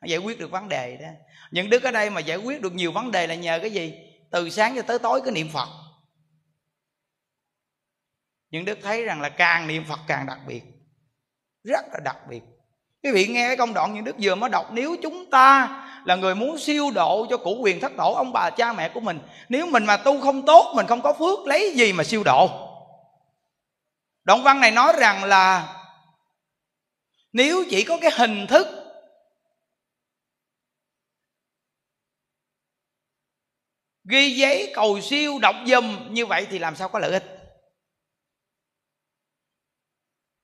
Nó giải quyết được vấn đề đó. Những đức ở đây mà giải quyết được nhiều vấn đề là nhờ cái gì? Từ sáng cho tới tối cái niệm phật. Những đức thấy rằng là càng niệm phật càng đặc biệt. Rất là đặc biệt. Quý vị nghe cái công đoạn những đức vừa mới đọc, nếu chúng ta là người muốn siêu độ cho cụ quyền thất tổ, ông bà cha mẹ của mình, nếu mình mà tu không tốt, mình không có phước, lấy gì mà siêu độ? Đoạn văn này nói rằng là nếu chỉ có cái hình thức ghi giấy cầu siêu đọc dùm như vậy thì làm sao có lợi ích?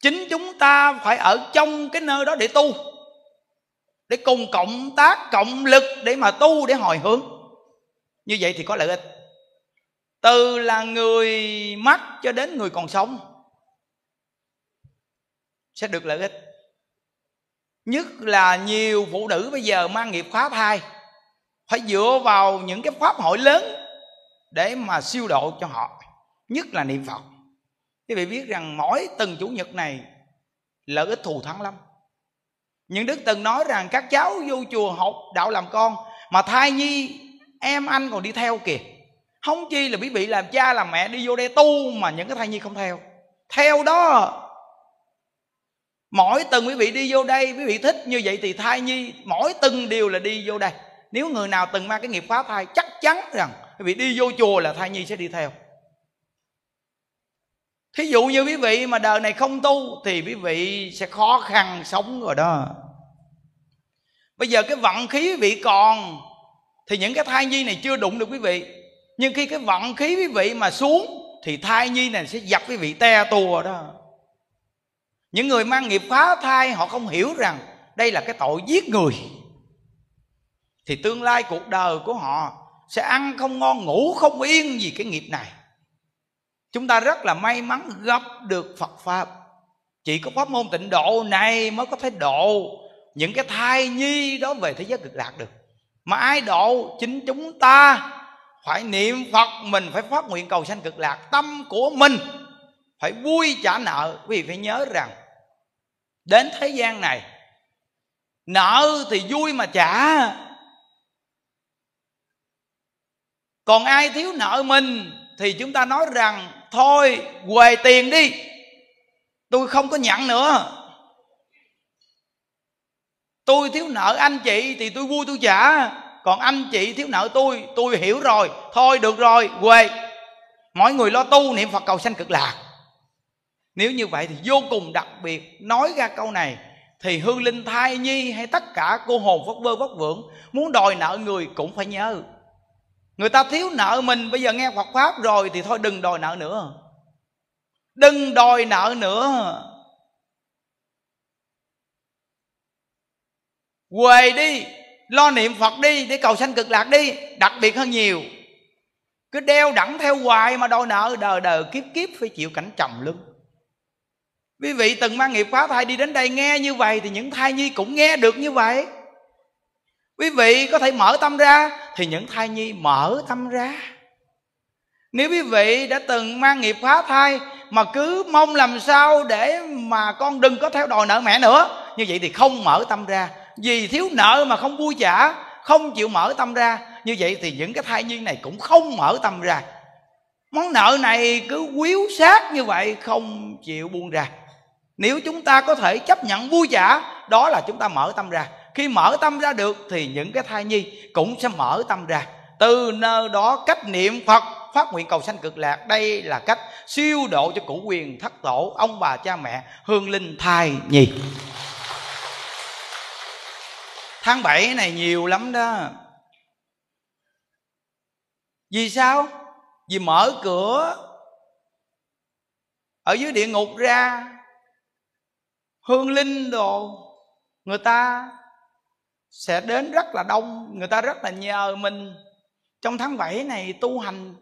Chính chúng ta phải ở trong cái nơi đó để tu, để cùng cộng tác, cộng lực để mà tu, để hồi hướng. Như vậy thì có lợi ích. Từ là người mất cho đến người còn sống sẽ được lợi ích. Nhất là nhiều phụ nữ bây giờ mang nghiệp pháp thai phải dựa vào những cái pháp hội lớn để mà siêu độ cho họ, nhất là niệm phật. Quý vị biết rằng mỗi từng chủ nhật này, lợi ích thù thắng lắm. Những đức từng nói rằng các cháu vô chùa học đạo làm con, mà thai nhi, em, anh còn đi theo kìa. Không chi là quý vị làm cha, làm mẹ đi vô đây tu mà những cái thai nhi không theo. Theo đó mỗi từng quý vị đi vô đây, quý vị thích như vậy thì thai nhi, mỗi từng điều là đi vô đây. Nếu người nào từng mang cái nghiệp phá thai, chắc chắn rằng quý vị đi vô chùa là thai nhi sẽ đi theo. Thí dụ như quý vị mà đời này không tu thì quý vị sẽ khó khăn sống rồi đó. Bây giờ cái vận khí quý vị còn thì những cái thai nhi này chưa đụng được quý vị. Nhưng khi cái vận khí quý vị mà xuống thì thai nhi này sẽ dập quý vị te tua đó những người mang nghiệp phá thai, họ không hiểu rằng đây là cái tội giết người. Thì tương lai cuộc đời của họ sẽ ăn không ngon, ngủ không yên vì cái nghiệp này. Chúng ta rất là may mắn gặp được phật pháp. Chỉ có pháp môn tịnh độ này mới có thể độ những cái thai nhi đó về thế giới cực lạc được. Mà ai độ? Chính chúng ta. Phải niệm phật, mình phải phát nguyện cầu sanh cực lạc. Tâm của mình phải vui trả nợ. Quý vị phải nhớ rằng đến thế gian này, nợ thì vui mà trả. Còn ai thiếu nợ mình thì chúng ta nói rằng, thôi, quề tiền đi, tôi không có nhận nữa. Tôi thiếu nợ anh chị thì tôi vui tôi trả. Còn anh chị thiếu nợ tôi tôi hiểu rồi. Thôi, được rồi quê mỗi người lo tu niệm phật cầu sanh cực lạc nếu như vậy thì vô cùng đặc biệt, nói ra câu này, thì hư linh thai nhi hay tất cả cô hồn vất vơ vất vưởng muốn đòi nợ người cũng phải nhớ. Người ta thiếu nợ mình, bây giờ nghe Phật pháp rồi thì thôi đừng đòi nợ nữa. Đừng đòi nợ nữa. Quề đi, lo niệm phật đi để cầu sanh cực lạc đi, đặc biệt hơn nhiều. Cứ đeo đẳng theo hoài mà đòi nợ đời đời kiếp kiếp phải chịu cảnh trầm lưng quý vị từng mang nghiệp phá thai đi đến đây nghe như vậy thì những thai nhi cũng nghe được như vậy. Quý vị có thể mở tâm ra thì những thai nhi mở tâm ra. Nếu quý vị đã từng mang nghiệp phá thai mà cứ mong làm sao để mà con đừng có theo đòi nợ mẹ nữa, như vậy thì không mở tâm ra. Vì thiếu nợ mà không vui trả không chịu mở tâm ra, như vậy thì những cái thai nhi này cũng không mở tâm ra. Món nợ này cứ quýu sát như vậy, không chịu buông ra nếu chúng ta có thể chấp nhận vui giả đó là chúng ta mở tâm ra. Khi mở tâm ra được thì những cái thai nhi cũng sẽ mở tâm ra. Từ nơi đó cách niệm phật, phát nguyện cầu sanh cực lạc, đây là cách siêu độ cho cụ quyền thất tổ, ông bà cha mẹ, hương linh thai nhi. Tháng 7 này nhiều lắm đó. Vì sao? Vì mở cửa ở dưới địa ngục ra hương linh đồ, người ta sẽ đến rất là đông, người ta rất là nhờ mình. Trong tháng 7 này tu hành,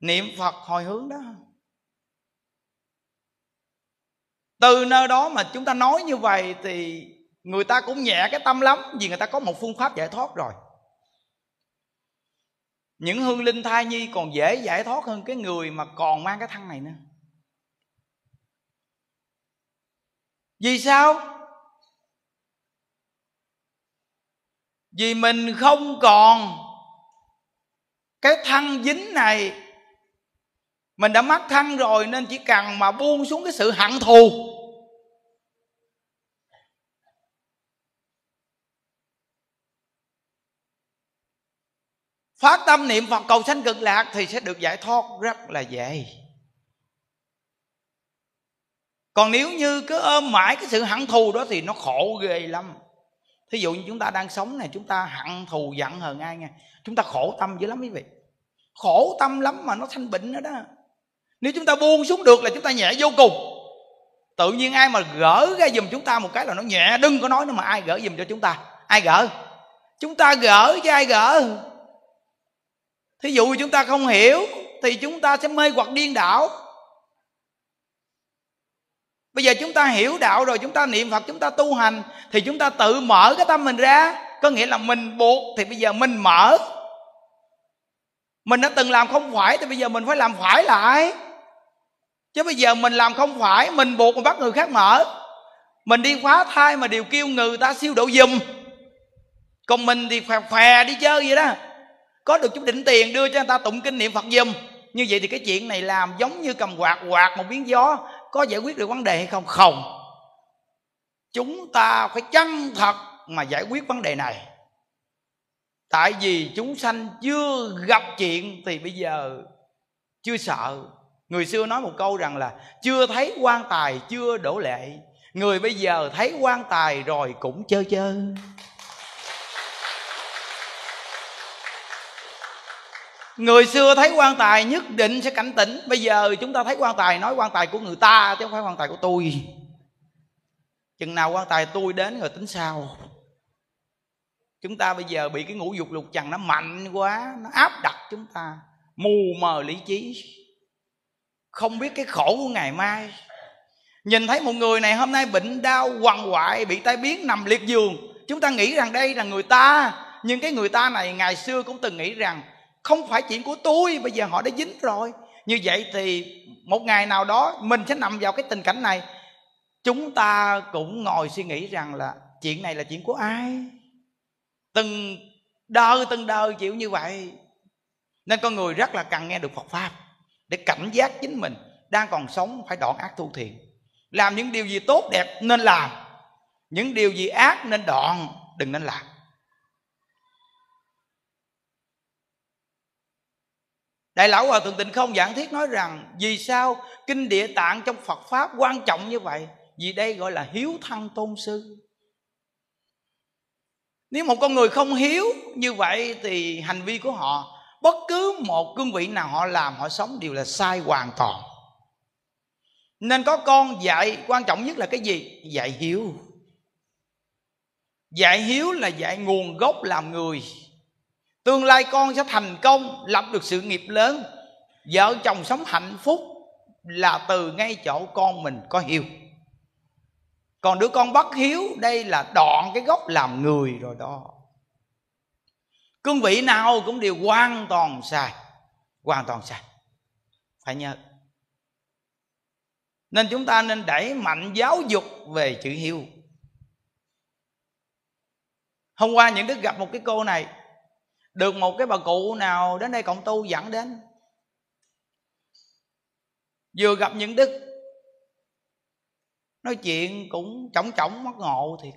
niệm phật hồi hướng đó. Từ nơi đó mà chúng ta nói như vậy thì người ta cũng nhẹ cái tâm lắm, vì người ta có một phương pháp giải thoát rồi. Những hương linh thai nhi còn dễ giải thoát hơn cái người mà còn mang cái thân này nữa. Vì sao? Vì mình không còn cái thân dính này. Mình đã mắc thân rồi nên chỉ cần mà buông xuống cái sự hận thù. Phát tâm niệm phật cầu sanh cực lạc thì sẽ được giải thoát rất là dễ còn nếu như cứ ôm mãi cái sự hận thù đó thì nó khổ ghê lắm. Thí dụ như chúng ta đang sống này, chúng ta hận thù, giận hờn ai nghe? Chúng ta khổ tâm dữ lắm quý vị. Khổ tâm lắm mà nó thanh bệnh nữa đó. Nếu chúng ta buông xuống được là chúng ta nhẹ vô cùng. Tự nhiên ai mà gỡ ra giùm chúng ta một cái là nó nhẹ. Đừng có nói nữa mà ai gỡ giùm cho chúng ta. Ai gỡ? Chúng ta gỡ chứ ai gỡ? Thí dụ chúng ta không hiểu thì chúng ta sẽ mê hoặc điên đảo bây giờ chúng ta hiểu đạo rồi, chúng ta niệm phật, chúng ta tu hành, thì chúng ta tự mở cái tâm mình ra. Có nghĩa là mình buộc thì bây giờ mình mở. Mình đã từng làm không phải thì bây giờ mình phải làm phải lại. Chứ bây giờ mình làm không phải, mình buộc mình bắt người khác mở. Mình đi phá thai mà điều kêu người ta siêu độ dùm. Còn mình thì phè phè đi chơi vậy đó. Có được chút đỉnh tiền đưa cho người ta tụng kinh niệm phật dùm. Như vậy thì cái chuyện này làm giống như cầm quạt quạt một miếng gió có giải quyết được vấn đề hay không? Không. Chúng ta phải chân thật mà giải quyết vấn đề này. Tại vì chúng sanh chưa gặp chuyện thì bây giờ chưa sợ. Người xưa nói một câu rằng là, chưa thấy quan tài, chưa đổ lệ. Người bây giờ thấy quan tài rồi cũng chơi chơi. Người xưa thấy quan tài nhất định sẽ cảnh tỉnh. Bây giờ chúng ta thấy quan tài, nói quan tài của người ta chứ không phải quan tài của tôi. Chừng nào quan tài tôi đến rồi tính sao? Chúng ta bây giờ bị cái ngũ dục lục trần nó mạnh quá, nó áp đặt chúng ta, mù mờ lý trí. Không biết cái khổ của ngày mai. Nhìn thấy một người này hôm nay bệnh đau, quằn quại, bị tai biến, nằm liệt giường. Chúng ta nghĩ rằng đây là người ta, nhưng cái người ta này ngày xưa cũng từng nghĩ rằng không phải chuyện của tôi, bây giờ họ đã dính rồi. Như vậy thì một ngày nào đó, mình sẽ nằm vào cái tình cảnh này. Chúng ta cũng ngồi suy nghĩ rằng là chuyện này là chuyện của ai? Từng đời từng đời chịu như vậy. Nên con người rất là cần nghe được phật pháp để cảnh giác chính mình. Đang còn sống, phải đoạn ác tu thiện làm những điều gì tốt đẹp nên làm. Những điều gì ác nên đoạn đừng nên làm. Đại lão Hòa Thượng Tịnh Không giảng thiết nói rằng, Vì sao kinh địa tạng trong Phật Pháp quan trọng như vậy? Vì đây gọi là hiếu thăng tôn sư. Nếu một con người không hiếu như vậy Thì hành vi của họ, Bất cứ một cương vị nào họ làm, Họ sống đều là sai hoàn toàn. Nên có con dạy, Quan trọng nhất là cái gì? Dạy hiếu. Dạy hiếu là dạy nguồn gốc làm người tương lai con sẽ thành công, lập được sự nghiệp lớn. Vợ chồng sống hạnh phúc là từ ngay chỗ con mình có hiếu. Còn đứa con bất hiếu, đây là đoạn cái gốc làm người rồi đó. Cương vị nào cũng đều hoàn toàn sai, hoàn toàn sai. Phải nhớ. Nên chúng ta nên đẩy mạnh giáo dục về chữ hiếu. Hôm qua những đức gặp một cái cô này được một cái bà cụ nào đến đây cộng tu dẫn đến. Vừa gặp những đức, nói chuyện cũng chỏng chỏng mất ngộ thiệt.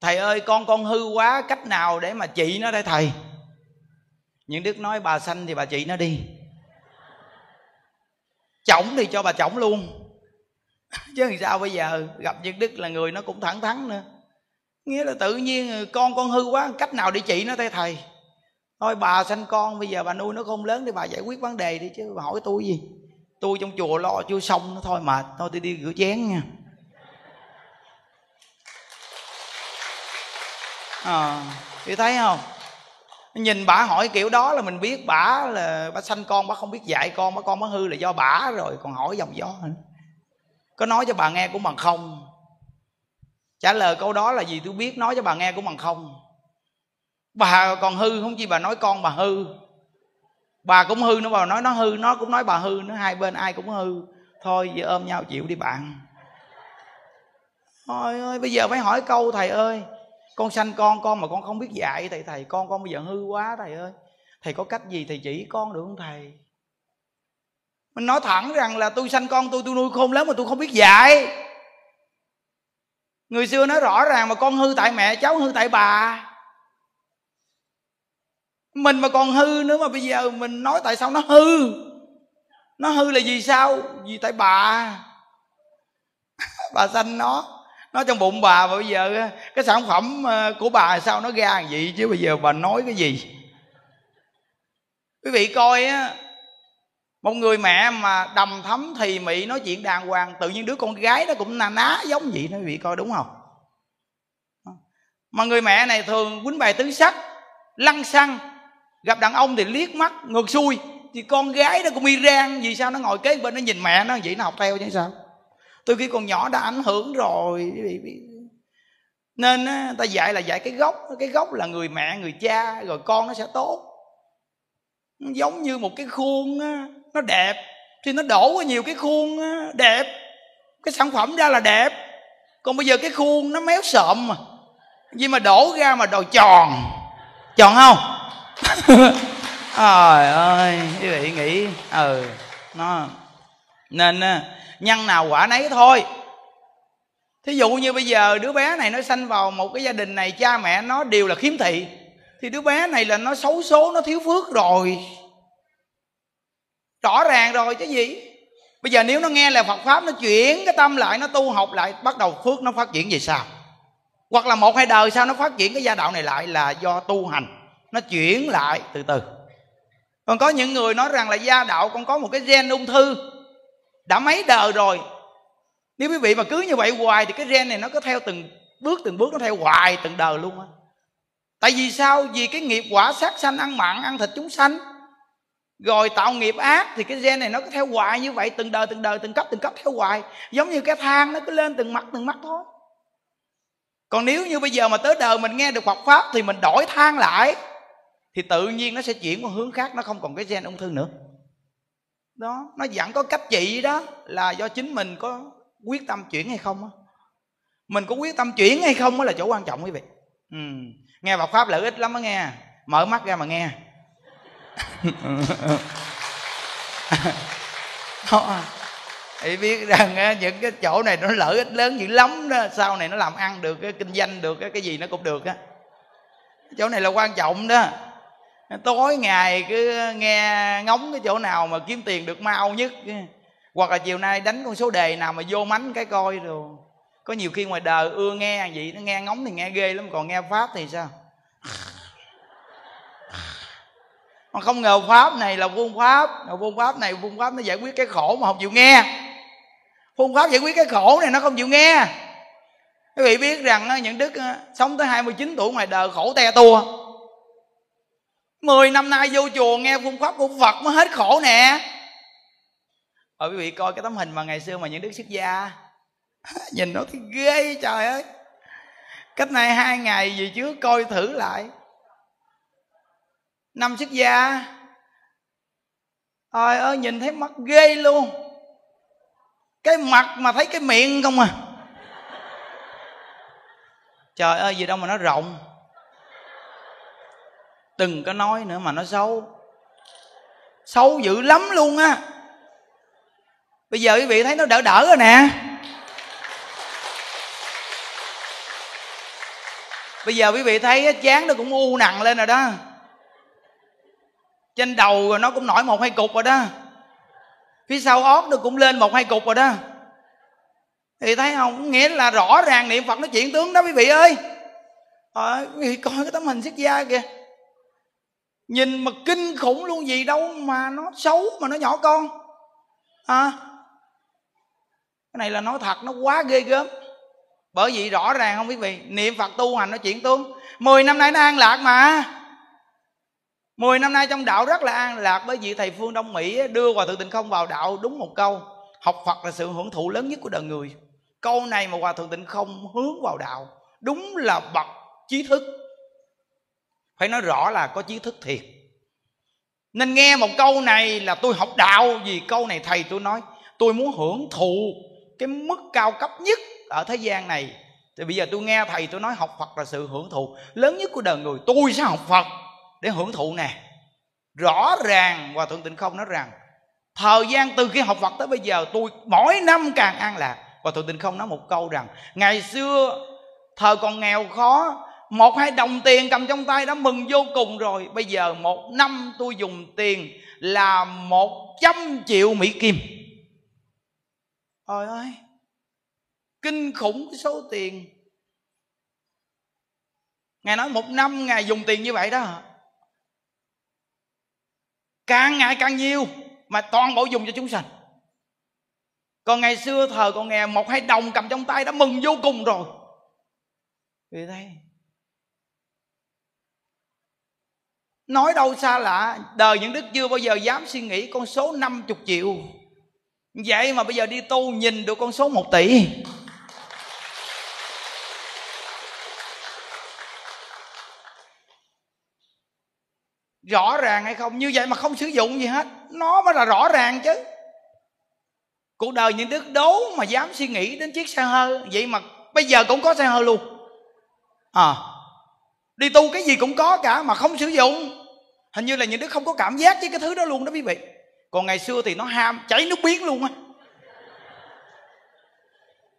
Thầy ơi, con con hư quá, cách nào để mà trị nó đây thầy? Những đức nói, bà sanh thì bà trị nó đi. Chỏng thì cho bà chỏng luôn. Chứ làm sao bây giờ gặp những đức là người nó cũng thẳng thắn nữa nghĩa là tự nhiên con con hư quá cách nào để trị nó thầy thầy? Thôi bà sanh con bây giờ bà nuôi nó không lớn thì bà giải quyết vấn đề đi chứ bà hỏi tôi gì? Tôi trong chùa lo chưa xong nó thôi mà thôi tôi đi rửa chén nha. Ờ, à, thì thấy không? Nhìn bà hỏi kiểu đó là mình biết bà là bà sanh con bà không biết dạy con bà con bà hư là do bà rồi còn hỏi dòng gió có nói cho bà nghe cũng bằng không trả lời câu đó là gì tôi biết nói cho bà nghe cũng bằng không. Bà còn hư, không chi bà nói con bà hư. Bà cũng hư nữa, bà nói nó hư, nó cũng nói bà hư nó hai bên ai cũng hư. Thôi, giờ ôm nhau chịu đi bạn. Thôi ơi, bây giờ phải hỏi câu, thầy ơi. Con sanh con con mà con không biết dạy, thầy thầy, con con bây giờ hư quá, thầy ơi. Thầy có cách gì thầy chỉ con được không, thầy? Mình nói thẳng rằng là tôi sanh con, tôi tôi nuôi khôn lớn mà tôi không biết dạy người xưa nói rõ ràng mà con hư tại mẹ, cháu hư tại bà. Mình mà còn hư nữa mà bây giờ mình nói tại sao nó hư? Nó hư là vì sao? Vì tại bà. Bà sanh nó nó trong bụng bà mà bây giờ, cái sản phẩm ờ, của bà sao nó ra vậy chứ bây giờ bà nói cái gì? Quý vị coi á một người mẹ mà đầm thấm thì mị nói chuyện đàng hoàng, tự nhiên đứa con gái nó cũng na ná giống vậy nó bị coi đúng không? Mà người mẹ này thường quýnh bài tứ sắc, lăng xăng, gặp đàn ông thì liếc mắt, ngược xuôi, thì con gái nó cũng iran vì sao nó ngồi kế bên nó nhìn mẹ nó, vậy nó học theo chứ sao? Tôi khi còn nhỏ đã ảnh hưởng rồi nên ta dạy là dạy cái gốc cái gốc là người mẹ, người cha, rồi con nó sẽ tốt. Giống như một cái khuôn nó đẹp. Thì nó đổ qua nhiều cái khuôn đẹp. Cái sản phẩm ra là đẹp. Còn bây giờ cái khuôn nó méo sợm mà. Vì mà đổ ra mà đồ tròn. Tròn không? Trời ơi, quý vị nghĩ ừ nó nên ờ, nhân nào quả nấy thôi. Thí dụ như bây giờ đứa bé này nó sanh vào một cái gia đình này, cha mẹ nó đều là khiếm thị. Thì đứa bé này là nó xấu số, nó thiếu phước rồi rõ ràng rồi chứ gì? Bây giờ nếu nó nghe là phật pháp, nó chuyển cái tâm lại, nó tu học lại, bắt đầu phước nó phát triển về sao hoặc là một hai đời sau nó phát triển cái gia đạo này lại là do tu hành. Nó chuyển lại từ từ. Còn có những người nói rằng là gia đạo con có một cái gen ung thư. Đã mấy đời rồi. Nếu quý vị mà cứ như vậy hoài thì cái gen này nó có theo từng bước từng bước nó theo hoài từng đời luôn á. Tại vì sao? Vì cái nghiệp quả sát sanh, ăn mặn, ăn thịt chúng sanh rồi tạo nghiệp ác thì cái gen này nó cứ theo hoài như vậy, từng đời từng đời, từng cấp từng cấp theo hoài. Giống như cái thang nó cứ lên từng mặt từng mặt thôi. Còn nếu như bây giờ mà tới đời mình nghe được Phật pháp thì mình đổi thang lại, thì tự nhiên nó sẽ chuyển qua hướng khác, nó không còn cái gen ung thư nữa. Đó, nó vẫn có cách trị đó, là do chính mình có quyết tâm chuyển hay không á. Mình có quyết tâm chuyển hay không đó là chỗ quan trọng quý vị. Ừ. nghe Phật pháp lợi ích lắm đó nghe. Mở mắt ra mà nghe đó. Ờ. Ờ. thì biết rằng những cái chỗ này nó lợi ích lớn dữ lắm đó sau này nó làm ăn được cái kinh doanh được cái, cái gì nó cũng được á. Chỗ này là quan trọng đó. Tối ngày cứ nghe ngóng cái chỗ nào mà kiếm tiền được mau nhất hoặc là chiều nay đánh con số đề nào mà vô mánh cái coi rồi. Có nhiều khi ngoài đời ưa nghe vậy nó nghe ngóng thì nghe ghê lắm còn nghe pháp thì sao? Mà không ngờ pháp này là phương pháp. Phương pháp này phương pháp nó giải quyết cái khổ mà không chịu nghe. Phương pháp giải quyết cái khổ này nó không chịu nghe. Quý vị biết rằng những đức sống tới 29 tuổi ngoài đời khổ te tua. Mười năm nay vô chùa nghe phương pháp của Phật mới hết khổ nè. Ở quý vị coi cái tấm hình mà ngày xưa mà những đức xuất gia Nhìn nó thì ghê, trời ơi. Cách này hai ngày gì trước coi thử lại. Năm xuất gia, Trời ơi, nhìn thấy mắt ghê luôn. Cái mặt mà thấy cái miệng không à. Trời ơi, gì đâu mà nó rộng. Đừng có nói nữa mà nó xấu. Xấu dữ lắm luôn á. Bây giờ quý vị thấy nó đỡ đỡ rồi nè. Bây giờ quý vị thấy chán nó cũng u nặng lên rồi đó trên đầu rồi nó cũng nổi một hai cục rồi đó. Phía sau ót nó cũng lên một hai cục rồi đó. Thì thấy không? Nghĩa là rõ ràng niệm phật nó chuyển tướng đó quý vị ơi. À, quý vị coi cái tấm hình xuất gia kìa. Nhìn mà kinh khủng luôn gì đâu mà nó xấu mà nó nhỏ con. À cái này là nói thật nó quá ghê gớm. Bởi vì rõ ràng không quý vị niệm phật tu hành nó chuyển tướng. Mười năm nay nó an lạc mà mười năm nay trong đạo rất là an lạc bởi vì thầy phương đông mỹ đưa hòa thượng tịnh không vào đạo đúng một câu, học phật là sự hưởng thụ lớn nhất của đời người. Câu này mà hòa thượng tịnh không hướng vào đạo, đúng là bậc trí thức. Phải nói rõ là có trí thức thiệt. Nên nghe một câu này là tôi học đạo, vì câu này thầy tôi nói, tôi muốn hưởng thụ cái mức cao cấp nhất ở thế gian này. Thì bây giờ tôi nghe thầy tôi nói học phật là sự hưởng thụ lớn nhất của đời người, tôi sẽ học phật để hưởng thụ nè. Rõ ràng và thượng tịnh không nói rằng, thời gian từ khi học phật tới bây giờ, tôi mỗi năm càng an lạc. Và thượng tịnh không nói một câu rằng, ngày xưa, thời còn nghèo khó, một hai đồng tiền cầm trong tay đã mừng vô cùng rồi. Bây giờ một năm tôi dùng tiền là một trăm triệu mỹ kim. Trời ơi, kinh khủng cái số tiền. Ngài nói một năm ngài dùng tiền như vậy đó càng ngày càng nhiều mà toàn bộ dùng cho chúng sanh. Còn ngày xưa thời còn nghe một hai đồng cầm trong tay đã mừng vô cùng rồi. Vì đây nói đâu xa lạ, đời những đức chưa bao giờ dám suy nghĩ con số 50 triệu. Vậy mà bây giờ đi tu nhìn được con số 1 tỷ. Rõ ràng hay không? Như vậy mà không sử dụng gì hết. Nó mới là rõ ràng chứ. Cuộc đời những đứa đố mà dám suy nghĩ đến chiếc xe hơi, vậy mà bây giờ cũng có xe hơi luôn. À đi tu cái gì cũng có cả mà không sử dụng. Hình như là những đứa không có cảm giác với cái thứ đó luôn đó quý vị. Còn ngày xưa thì nó ham, chảy nước biến luôn á.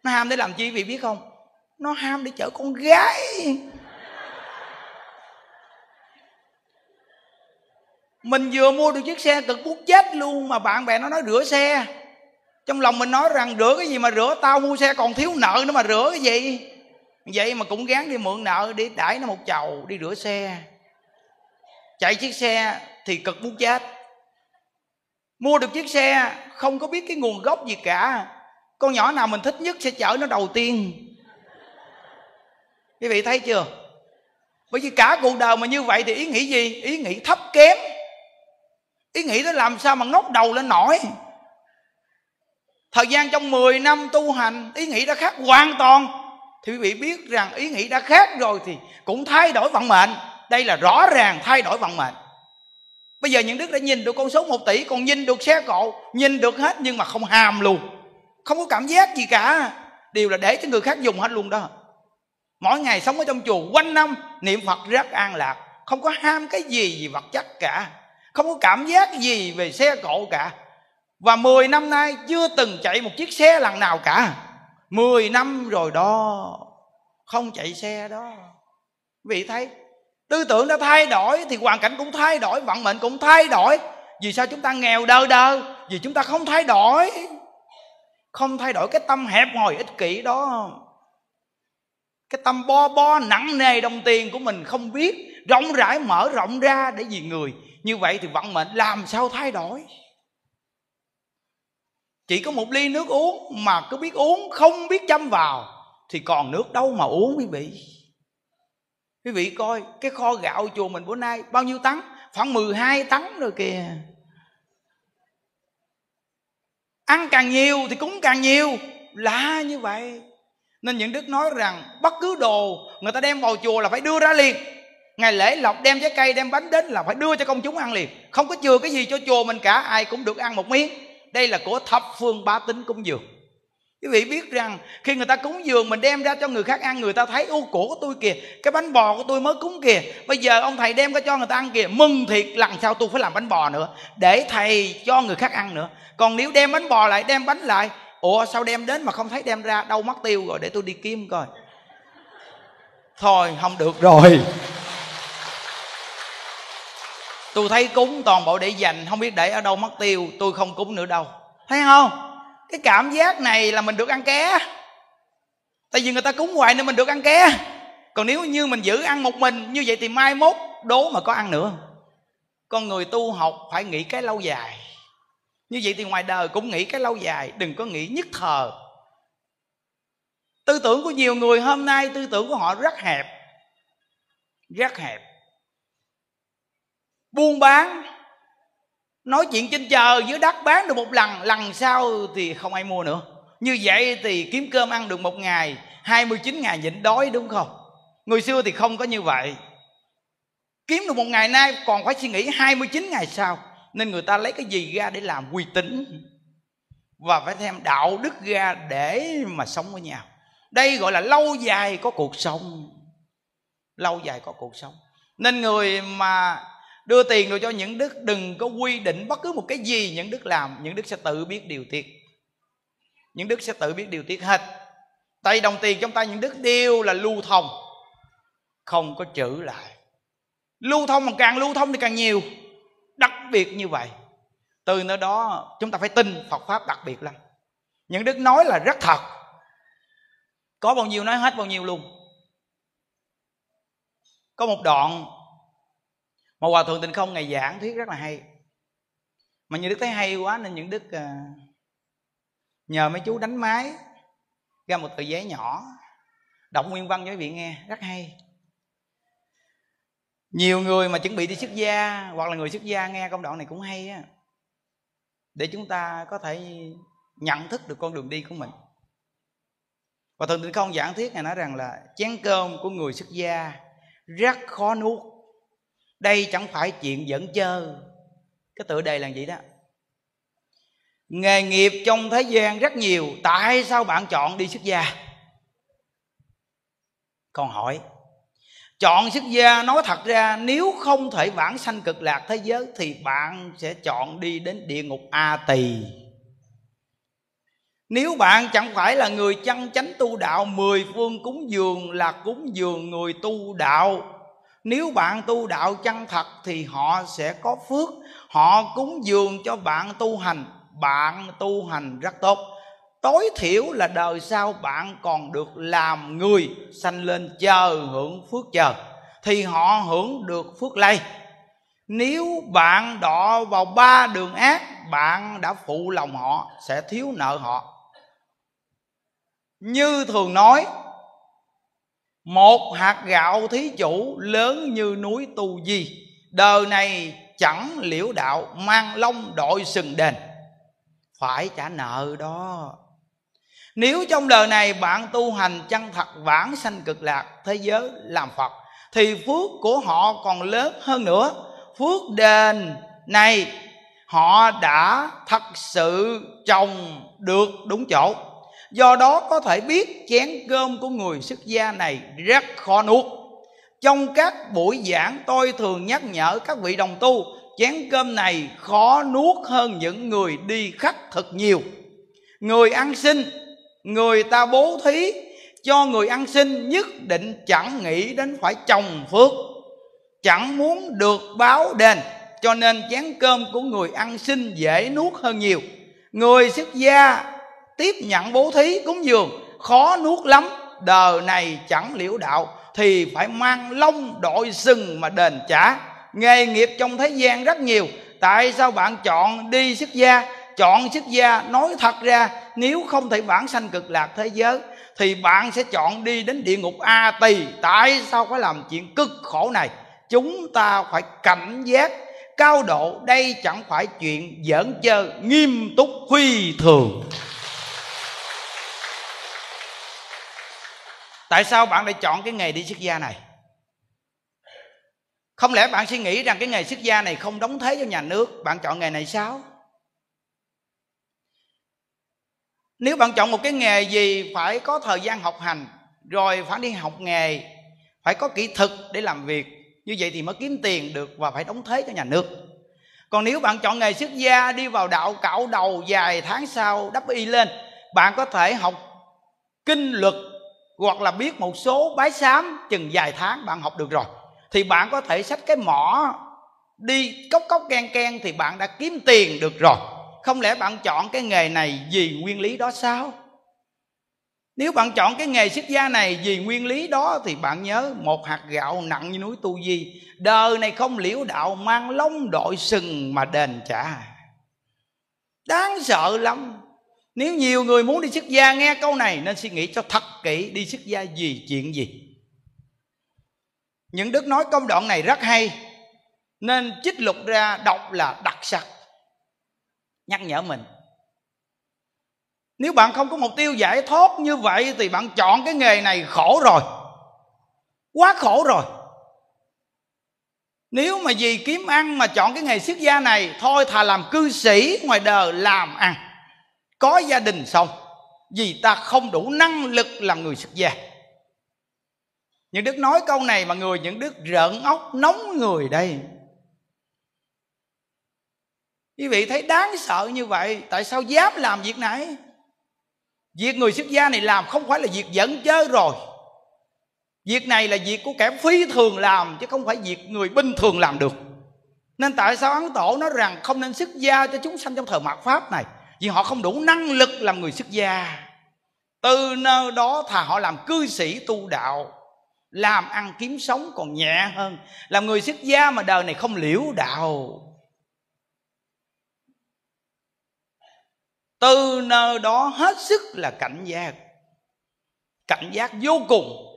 Nó ham để làm chi quý vị biết không? Nó ham để chở con gái. Mình vừa mua được chiếc xe cực muốn chết luôn mà bạn bè nó nói rửa xe. Trong lòng mình nói rằng rửa cái gì mà rửa, tao mua xe còn thiếu nợ nữa mà rửa cái gì? Vậy mà cũng gán đi mượn nợ, đi đãi nó một chầu, đi rửa xe. Chạy chiếc xe thì cực muốn chết. Mua được chiếc xe, không có biết cái nguồn gốc gì cả. Con nhỏ nào mình thích nhất sẽ chở nó đầu tiên. Quý vị thấy chưa? Bởi vì cả cuộc đời mà như vậy thì ý nghĩ gì? Ý nghĩ thấp kém ý nghĩ đó làm sao mà ngóc đầu lên nổi? Thời gian trong 10 năm tu hành, ý nghĩ đã khác hoàn toàn. Thì quý vị biết rằng ý nghĩ đã khác rồi thì cũng thay đổi vận mệnh. Đây là rõ ràng thay đổi vận mệnh. Bây giờ những đức đã nhìn được con số 1 tỷ, còn nhìn được xe cộ, nhìn được hết nhưng mà không hàm luôn. Không có cảm giác gì cả. Đều là để cho người khác dùng hết luôn đó. Mỗi ngày sống ở trong chùa quanh năm, niệm phật rất an lạc. Không có ham cái gì gì vật chất cả không có cảm giác gì về xe cộ cả. Và 10 năm nay chưa từng chạy một chiếc xe lần nào cả. 10 năm rồi đó, không chạy xe đó. Vị thấy, tư tưởng đã thay đổi thì hoàn cảnh cũng thay đổi, vận mệnh cũng thay đổi. Vì sao chúng ta nghèo đơ đơ vì chúng ta không thay đổi. Không thay đổi cái tâm hẹp hòi ích kỷ đó. Cái tâm bo bo, nặng nề đồng tiền của mình không biết, rộng rãi mở rộng ra để vì người như vậy thì vận mệnh làm sao thay đổi? Chỉ có một ly nước uống mà cứ biết uống, không biết chăm vào, thì còn nước đâu mà uống, quý vị? Quý vị coi, cái kho gạo chùa mình bữa nay bao nhiêu tấn? Khoảng 12 tấn rồi kìa. Ăn càng nhiều thì cúng càng nhiều. Là như vậy. Nên những đức nói rằng, bất cứ đồ người ta đem vào chùa là phải đưa ra liền ngày lễ lộc đem trái cây, đem bánh đến là phải đưa cho công chúng ăn liền. Không có chừa cái gì cho chùa mình cả, ai cũng được ăn một miếng. Đây là của thập phương bá tính cúng dường. Quý vị biết rằng, khi người ta cúng dường mình đem ra cho người khác ăn, người ta thấy, ô, cổ của tôi kìa, cái bánh bò của tôi mới cúng kìa. Bây giờ ông thầy đem cái cho người ta ăn kìa. Mừng thiệt lần sau tôi phải làm bánh bò nữa? Để thầy cho người khác ăn nữa. Còn nếu đem bánh bò lại, đem bánh lại, ủa, sao đem đến mà không thấy đem ra? Đâu mất tiêu rồi, để tôi đi kiếm coi. Thôi, không được rồi tôi thấy cúng toàn bộ để dành, không biết để ở đâu mất tiêu, tôi không cúng nữa đâu. Thấy không? Cái cảm giác này là mình được ăn ké. Tại vì người ta cúng hoài nên mình được ăn ké. Còn nếu như mình giữ ăn một mình, như vậy thì mai mốt đố mà có ăn nữa. Con người tu học phải nghĩ cái lâu dài. Như vậy thì ngoài đời cũng nghĩ cái lâu dài, đừng có nghĩ nhất thờ tư tưởng của nhiều người hôm nay, tư tưởng của họ rất hẹp. Rất hẹp buôn bán, nói chuyện trên chờ dưới đất bán được một lần lần sau thì không ai mua nữa. Như vậy thì kiếm cơm ăn được một ngày 29 ngày nhịn đói, đúng không? Người xưa thì không có như vậy. Kiếm được một ngày nay còn phải suy nghĩ 29 ngày sau, nên người ta lấy cái gì ra để làm uy tín? Và phải thêm đạo đức ra để mà sống với nhau. Đây gọi là lâu dài có cuộc sống. Lâu dài có cuộc sống. Nên người mà đưa tiền rồi cho những đức, đừng có quy định bất cứ một cái gì những đức làm, những đức sẽ tự biết điều tiết. Những đức sẽ tự biết điều tiết hết. Tay đồng tiền trong tay những đức đều là lưu thông, không có trữ lại. Lưu thông mà càng lưu thông thì càng nhiều. Đặc biệt như vậy, từ nơi đó chúng ta phải tin phật pháp đặc biệt lắm. Những đức nói là rất thật. Có bao nhiêu nói hết bao nhiêu luôn. Có một đoạn mà hòa thượng tịnh không ngày giảng thuyết rất là hay. Mà như đức thấy hay quá nên những đức à, nhờ mấy chú đánh máy ra một tờ giấy nhỏ, đọc nguyên văn cho quý vị nghe, rất hay. Nhiều người mà chuẩn bị đi xuất gia hoặc là người xuất gia nghe công đoạn này cũng hay á, để chúng ta có thể nhận thức được con đường đi của mình. Và thường tịnh không giảng thuyết này nói rằng là chén cơm của người xuất gia rất khó nuốt đây chẳng phải chuyện dẫn chơ. Cái tựa đề là gì đó? Nghề nghiệp trong thế gian rất nhiều, tại sao bạn chọn đi xuất gia? Còn hỏi. Chọn xuất gia, nói thật ra, nếu không thể vãng sanh cực lạc thế giới thì bạn sẽ chọn đi đến địa ngục a tỳ. Nếu bạn chẳng phải là người chân chánh tu đạo, Mười phương cúng dường là cúng dường người tu đạo nếu bạn tu đạo chân thật Thì họ sẽ có phước. Họ cúng dường cho bạn tu hành. Bạn tu hành rất tốt. Tối thiểu là đời sau bạn còn được làm người Sanh lên chờ hưởng phước chờ, Thì họ hưởng được phước lây. Nếu bạn đọ vào ba đường ác, Bạn đã phụ lòng họ, Sẽ thiếu nợ họ. Như thường nói một hạt gạo thí chủ lớn như núi tu di. Đời này chẳng liễu đạo, mang lông đội sừng đền. Phải trả nợ đó. Nếu trong đời này bạn tu hành chân thật vãng sanh cực lạc thế giới làm phật, thì phước của họ còn lớn hơn nữa. Phước đền này họ đã thật sự trồng được đúng chỗ do đó có thể biết chén cơm của người xuất gia này rất khó nuốt. Trong các buổi giảng, tôi thường nhắc nhở các vị đồng tu, chén cơm này khó nuốt hơn những người đi khắc thật nhiều. Người ăn xin, người ta bố thí, cho người ăn xin nhất định chẳng nghĩ đến phải trồng phước, chẳng muốn được báo đền, cho nên chén cơm của người ăn xin dễ nuốt hơn nhiều. Người xuất gia tiếp nhận bố thí cúng dường, khó nuốt lắm, đời này chẳng liễu đạo, thì phải mang lông đội sừng mà đền trả. Nghề nghiệp trong thế gian rất nhiều, tại sao bạn chọn đi xuất gia? Chọn xuất gia nói thật ra, nếu không thể vãng sanh cực lạc thế giới, thì bạn sẽ chọn đi đến địa ngục a tỳ. Tại sao phải làm chuyện cực khổ này? Chúng ta phải cảnh giác, cao độ đây chẳng phải chuyện giỡn chơi nghiêm túc huy thường. Tại sao bạn lại chọn cái nghề đi xuất gia này? Không lẽ bạn suy nghĩ rằng cái nghề xuất gia này không đóng thế cho nhà nước, bạn chọn nghề này sao? Nếu bạn chọn một cái nghề gì phải có thời gian học hành, rồi phải đi học nghề, phải có kỹ thuật để làm việc, như vậy thì mới kiếm tiền được và phải đóng thế cho nhà nước. Còn nếu bạn chọn nghề xuất gia, đi vào đạo cạo đầu vài tháng sau đắp y lên, bạn có thể học kinh luật hoặc là biết một số bái sám chừng vài tháng bạn học được rồi, thì bạn có thể xách cái mỏ đi cốc cốc ken ken thì bạn đã kiếm tiền được rồi. Không lẽ bạn chọn cái nghề này vì nguyên lý đó sao? Nếu bạn chọn cái nghề xuất gia này vì nguyên lý đó thì bạn nhớ một hạt gạo nặng như núi tu di, đời này không liễu đạo, mang lông đội sừng mà đền trả. Đáng sợ lắm nếu nhiều người muốn đi xuất gia nghe câu này, nên suy nghĩ cho thật kỹ đi xuất gia gì chuyện gì. Những đức nói công đoạn này rất hay, nên chích lục ra đọc là đặc sắc. Nhắc nhở mình. Nếu bạn không có mục tiêu giải thoát như vậy, thì bạn chọn cái nghề này khổ rồi. Quá khổ rồi. Nếu mà vì kiếm ăn mà chọn cái nghề xuất gia này, thôi thà làm cư sĩ, ngoài đời làm ăn có gia đình xong, vì ta không đủ năng lực làm người xuất gia. Những đức nói câu này mà người, những đức rợn óc, nóng người đây. Quý vị thấy đáng sợ như vậy, tại sao dám làm việc này? Việc người xuất gia này làm không phải là việc dẫn chơi rồi. Việc này là việc của kẻ phi thường làm, chứ không phải việc người bình thường làm được. Nên tại sao ấn tổ nói rằng không nên xuất gia cho chúng sanh trong thời mạt pháp này? Vì họ không đủ năng lực làm người xuất gia. Từ nơi đó thà họ làm cư sĩ tu đạo, làm ăn kiếm sống còn nhẹ hơn. Làm người xuất gia mà đời này không liễu đạo. Từ nơi đó hết sức là cảnh giác. Cảnh giác vô cùng.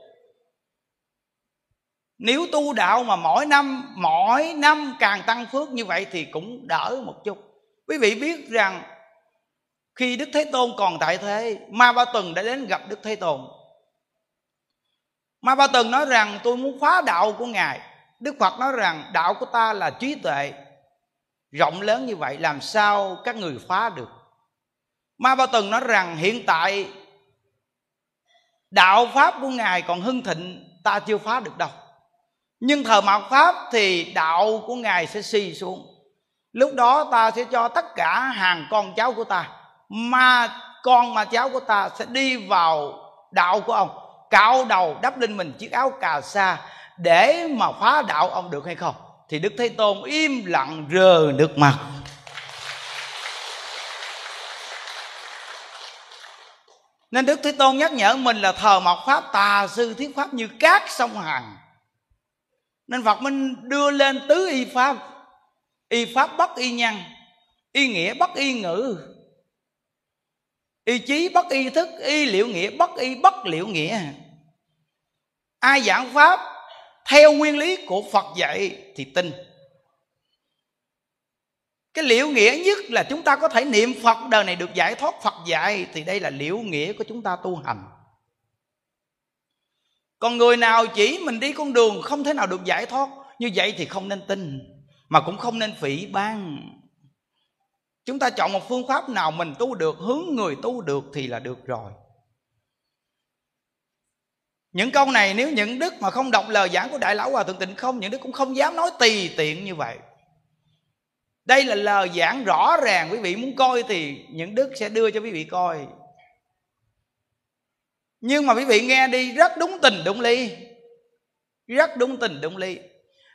Nếu tu đạo mà mỗi năm mỗi năm càng tăng phước như vậy thì cũng đỡ một chút. Quý vị biết rằng khi đức thế tôn còn tại thế, ma ba tuần đã đến gặp đức thế tôn. Ma ba tuần nói rằng, tôi muốn phá đạo của ngài. Đức phật nói rằng, đạo của ta là trí tuệ, rộng lớn như vậy, làm sao các người phá được? Ma ba tuần nói rằng, hiện tại, đạo pháp của ngài còn hưng thịnh, ta chưa phá được đâu. Nhưng thời mạt pháp thì đạo của ngài sẽ suy xuống. Lúc đó ta sẽ cho tất cả hàng con cháu của ta mà con mà cháu của ta sẽ đi vào đạo của ông, cạo đầu đắp lên mình chiếc áo cà sa để mà phá đạo ông được hay không? Thì đức thế tôn im lặng rờ nước mặt nên đức thế tôn nhắc nhở mình là thờ mọc pháp, tà sư thiết pháp như cát sông hằng. Nên phật minh đưa lên tứ y pháp y pháp bất y nhân, y nghĩa bất y ngữ y chí bất y thức, y liệu nghĩa bất y bất liệu nghĩa. Ai giảng pháp theo nguyên lý của phật dạy thì tin. Cái liễu nghĩa nhất là chúng ta có thể niệm phật, đời này được giải thoát phật dạy, thì đây là liễu nghĩa của chúng ta tu hành. Còn người nào chỉ mình đi con đường không thể nào được giải thoát, như vậy thì không nên tin, mà cũng không nên phỉ ban chúng ta chọn một phương pháp nào mình tu được, hướng người tu được thì là được rồi. Những câu này nếu những đức mà không đọc lời giảng của đại lão hòa thượng tịnh không, những đức cũng không dám nói tùy tiện như vậy. Đây là lời giảng rõ ràng, quý vị muốn coi thì những đức sẽ đưa cho quý vị coi. Nhưng mà quý vị nghe đi, rất đúng tình đúng ly rất đúng tình đúng ly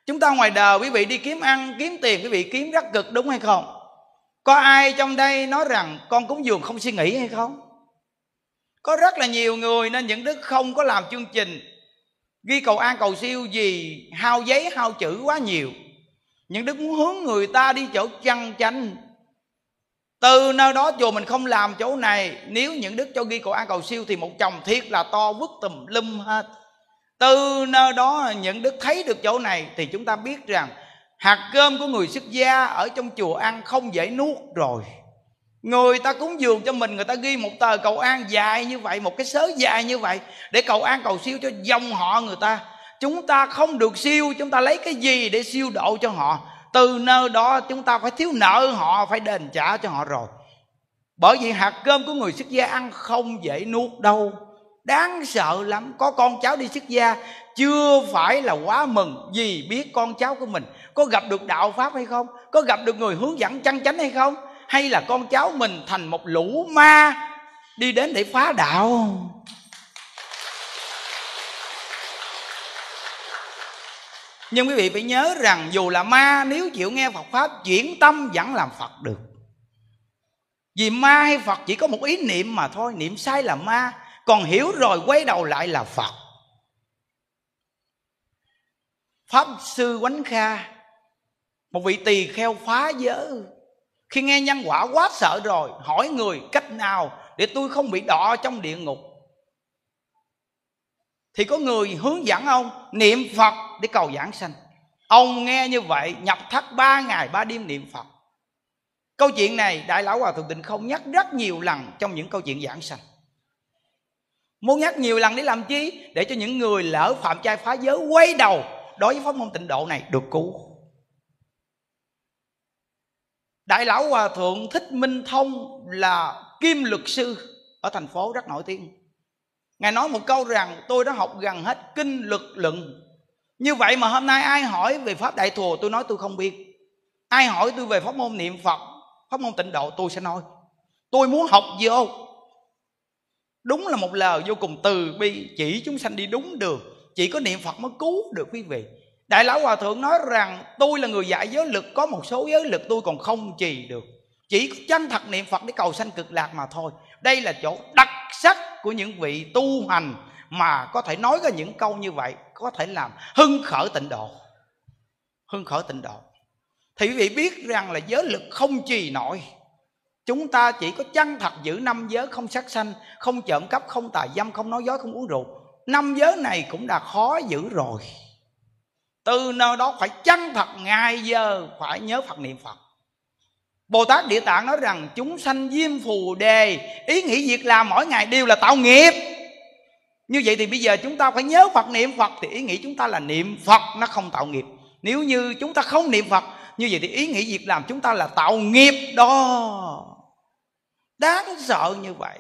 chúng ta ngoài đời quý vị đi kiếm ăn, kiếm tiền, quý vị kiếm rất cực đúng hay không? Có ai trong đây nói rằng con cúng dường không suy nghĩ hay không? Có rất là nhiều người nên những đức không có làm chương trình. Ghi cầu an cầu siêu gì hao giấy hao chữ quá nhiều. Những đức muốn hướng người ta đi chỗ chăn chanh, từ nơi đó chùa mình không làm chỗ này nếu những đức cho ghi cầu an cầu siêu thì một chồng thiệt là to vứt tùm lum hết. Từ nơi đó những đức thấy được chỗ này thì chúng ta biết rằng hạt cơm của người xuất gia ở trong chùa ăn không dễ nuốt rồi. Người ta cúng dường cho mình, người ta ghi một tờ cầu an dài như vậy, một cái sớ dài như vậy, để cầu an cầu siêu cho dòng họ người ta. Chúng ta không được siêu, chúng ta lấy cái gì để siêu độ cho họ? Từ nơi đó chúng ta phải thiếu nợ họ, phải đền trả cho họ rồi. Bởi vì hạt cơm của người xuất gia ăn không dễ nuốt đâu. Đáng sợ lắm. Có con cháu đi xuất gia chưa phải là quá mừng vì biết con cháu của mình. Có gặp được đạo pháp hay không? Có gặp được người hướng dẫn chân chánh hay không? Hay là con cháu mình thành một lũ ma đi đến để phá đạo? Nhưng quý vị phải nhớ rằng dù là ma, nếu chịu nghe Phật pháp, chuyển tâm vẫn làm Phật được. Vì ma hay Phật chỉ có một ý niệm mà thôi, niệm sai là ma. Còn hiểu rồi, quay đầu lại là Phật. Pháp sư Quánh Kha, Một vị tỳ kheo phá giới. Khi nghe nhân quả quá sợ rồi, Hỏi người cách nào Để tôi không bị đọa trong địa ngục? Thì có người hướng dẫn ông Niệm Phật để cầu giảng sanh. Ông nghe như vậy, nhập thất ba ngày, ba đêm niệm Phật. Câu chuyện này Đại Lão Hòa Thượng Tịnh không nhắc rất nhiều lần Trong những câu chuyện giảng sanh. Muốn nhắc nhiều lần để làm chi? Để cho những người lỡ phạm trai phá giới Quay đầu đối với pháp môn tịnh độ này, được cứu. Đại lão hòa thượng thích minh thông là kim luật sư ở thành phố rất nổi tiếng. Ngài nói một câu rằng, tôi đã học gần hết kinh luật luận. Như vậy mà hôm nay ai hỏi về pháp đại thừa, tôi nói tôi không biết. Ai hỏi tôi về pháp môn niệm phật, pháp môn tịnh độ, tôi sẽ nói. Tôi muốn học vô. Đúng là một lời vô cùng từ bi, chỉ chúng sanh đi đúng đường chỉ có niệm phật mới cứu được quý vị. Đại lão hòa thượng nói rằng, tôi là người dạy giới lực, có một số giới lực tôi còn không trì được. Chỉ chân thật niệm phật để cầu sanh cực lạc mà thôi. Đây là chỗ đặc sắc của những vị tu hành mà có thể nói ra những câu như vậy, có thể làm hưng khởi tịnh độ. Hưng khởi tịnh độ. Thì quý vị biết rằng là giới lực không trì nổi. Chúng ta chỉ có chân thật giữ năm giới không sát sanh, không trộm cắp, không tà dâm, không nói dối, không uống rượu năm giới này cũng đã khó giữ rồi. Từ nơi đó phải chân thật ngày giờ phải nhớ phật niệm phật. Bồ tát địa tạng nói rằng chúng sanh diêm phù đề, ý nghĩ việc làm mỗi ngày đều là tạo nghiệp. Như vậy thì bây giờ chúng ta phải nhớ phật niệm phật thì ý nghĩ chúng ta là niệm phật, nó không tạo nghiệp. Nếu như chúng ta không niệm phật, như vậy thì ý nghĩ việc làm chúng ta là tạo nghiệp đó. Đáng sợ như vậy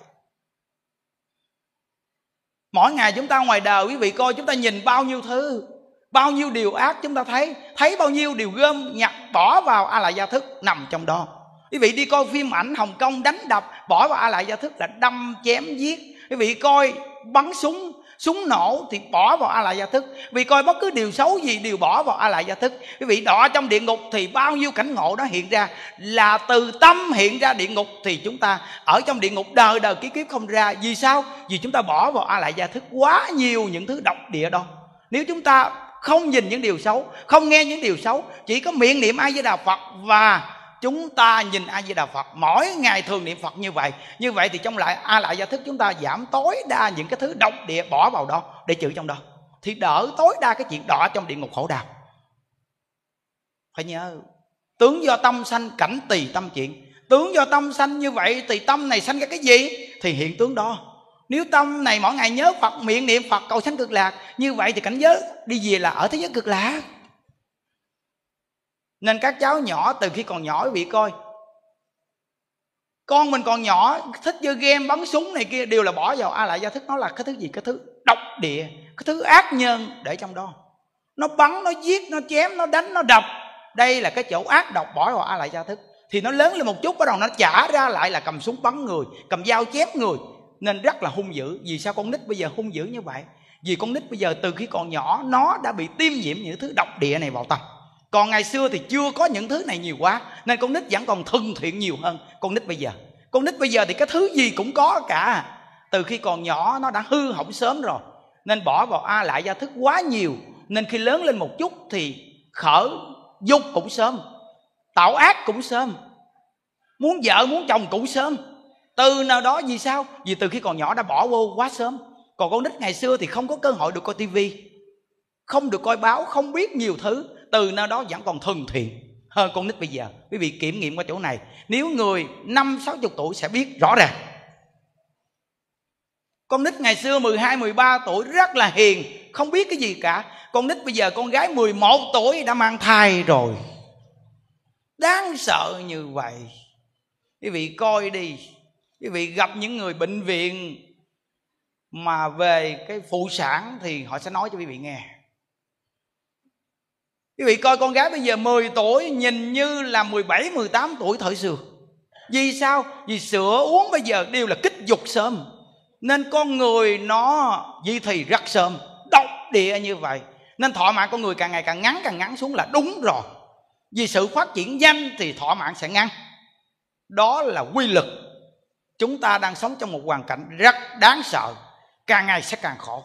mỗi ngày chúng ta ngoài đời, quý vị coi chúng ta nhìn bao nhiêu thứ, bao nhiêu điều ác chúng ta thấy thấy bao nhiêu điều gom, nhặt, bỏ vào a la gia thức nằm trong đó. Quý vị đi coi phim ảnh hồng kông đánh đập, bỏ vào a la gia thức là đâm, chém, giết. Quý vị coi bắn súng súng nổ thì bỏ vào a la gia thức vì coi bất cứ điều xấu gì đều bỏ vào a la gia thức quý vị đọa trong địa ngục thì bao nhiêu cảnh ngộ đó hiện ra. Là từ tâm hiện ra địa ngục thì chúng ta ở trong địa ngục đời đời kiếp kiếp không ra. Vì sao? Vì chúng ta bỏ vào a la gia thức quá nhiều những thứ độc địa đó. Nếu chúng ta không nhìn những điều xấu, không nghe những điều xấu, chỉ có miệng niệm a di đà phật và chúng ta nhìn a di đà phật, mỗi ngày thường niệm phật như vậy. Như vậy thì trong lại, a lại gia thức chúng ta giảm tối đa những cái thứ độc địa bỏ vào đó để chữ trong đó. Thì đỡ tối đa cái chuyện đọa trong địa ngục khổ đau. Phải nhớ, tướng do tâm sanh, cảnh tùy tâm chuyện tướng do tâm sanh như vậy thì tâm này sanh ra cái gì? Thì hiện tướng đó. Nếu tâm này mỗi ngày nhớ phật, miệng niệm phật, cầu sanh cực lạc, như vậy thì cảnh giới đi về là ở thế giới cực lạc nên các cháu nhỏ từ khi còn nhỏ quý vị coi. Con mình còn nhỏ, thích chơi game, bắn súng này kia, đều là bỏ vào. A lại gia thức nó là cái thứ gì? Cái thứ độc địa, cái thứ ác nhân để trong đó. Nó bắn, nó giết, nó chém, nó đánh, nó đập. Đây là cái chỗ ác độc, bỏ vào a lại gia thức. Thì nó lớn lên một chút, bắt đầu nó trả ra lại là cầm súng bắn người, cầm dao chém người. Nên rất là hung dữ. Vì sao con nít bây giờ hung dữ như vậy? Vì con nít bây giờ từ khi còn nhỏ, nó đã bị tiêm nhiễm những thứ độc địa này vào tâm còn ngày xưa thì chưa có những thứ này nhiều quá, nên con nít vẫn còn thân thiện nhiều hơn con nít bây giờ. Con nít bây giờ thì cái thứ gì cũng có cả. Từ khi còn nhỏ nó đã hư hỏng sớm rồi, nên bỏ vào a lại gia thức quá nhiều. Nên khi lớn lên một chút thì khở dục cũng sớm, tạo ác cũng sớm, muốn vợ, muốn chồng cũng sớm. Từ nào đó vì sao? Vì từ khi còn nhỏ đã bỏ vô quá sớm. Còn con nít ngày xưa thì không có cơ hội được coi tivi, không được coi báo, không biết nhiều thứ từ nơi đó vẫn còn thân thiện. Hơn con nít bây giờ quý vị kiểm nghiệm qua chỗ này. Nếu người năm sáu chục tuổi sẽ biết rõ ràng. Con nít ngày xưa 12, 13 tuổi rất là hiền Không biết cái gì cả. Con nít bây giờ con gái 11 tuổi đã mang thai rồi. Đáng sợ như vậy. Quý vị coi đi. Quý vị gặp những người bệnh viện Mà về cái phụ sản Thì họ sẽ nói cho quý vị nghe. Quý vị coi con gái bây giờ 10 tuổi Nhìn như là 17, 18 tuổi thời xưa. Vì sao? Vì sữa uống bây giờ đều là kích dục sớm. Nên con người nó di thì rất sớm. Độc địa như vậy. Nên thọ mạng con người càng ngày càng ngắn càng ngắn xuống là đúng rồi. Vì sự phát triển nhanh thì thọ mạng sẽ ngắn. Đó là quy lực Chúng ta đang sống trong một hoàn cảnh rất đáng sợ. Càng ngày sẽ càng khổ.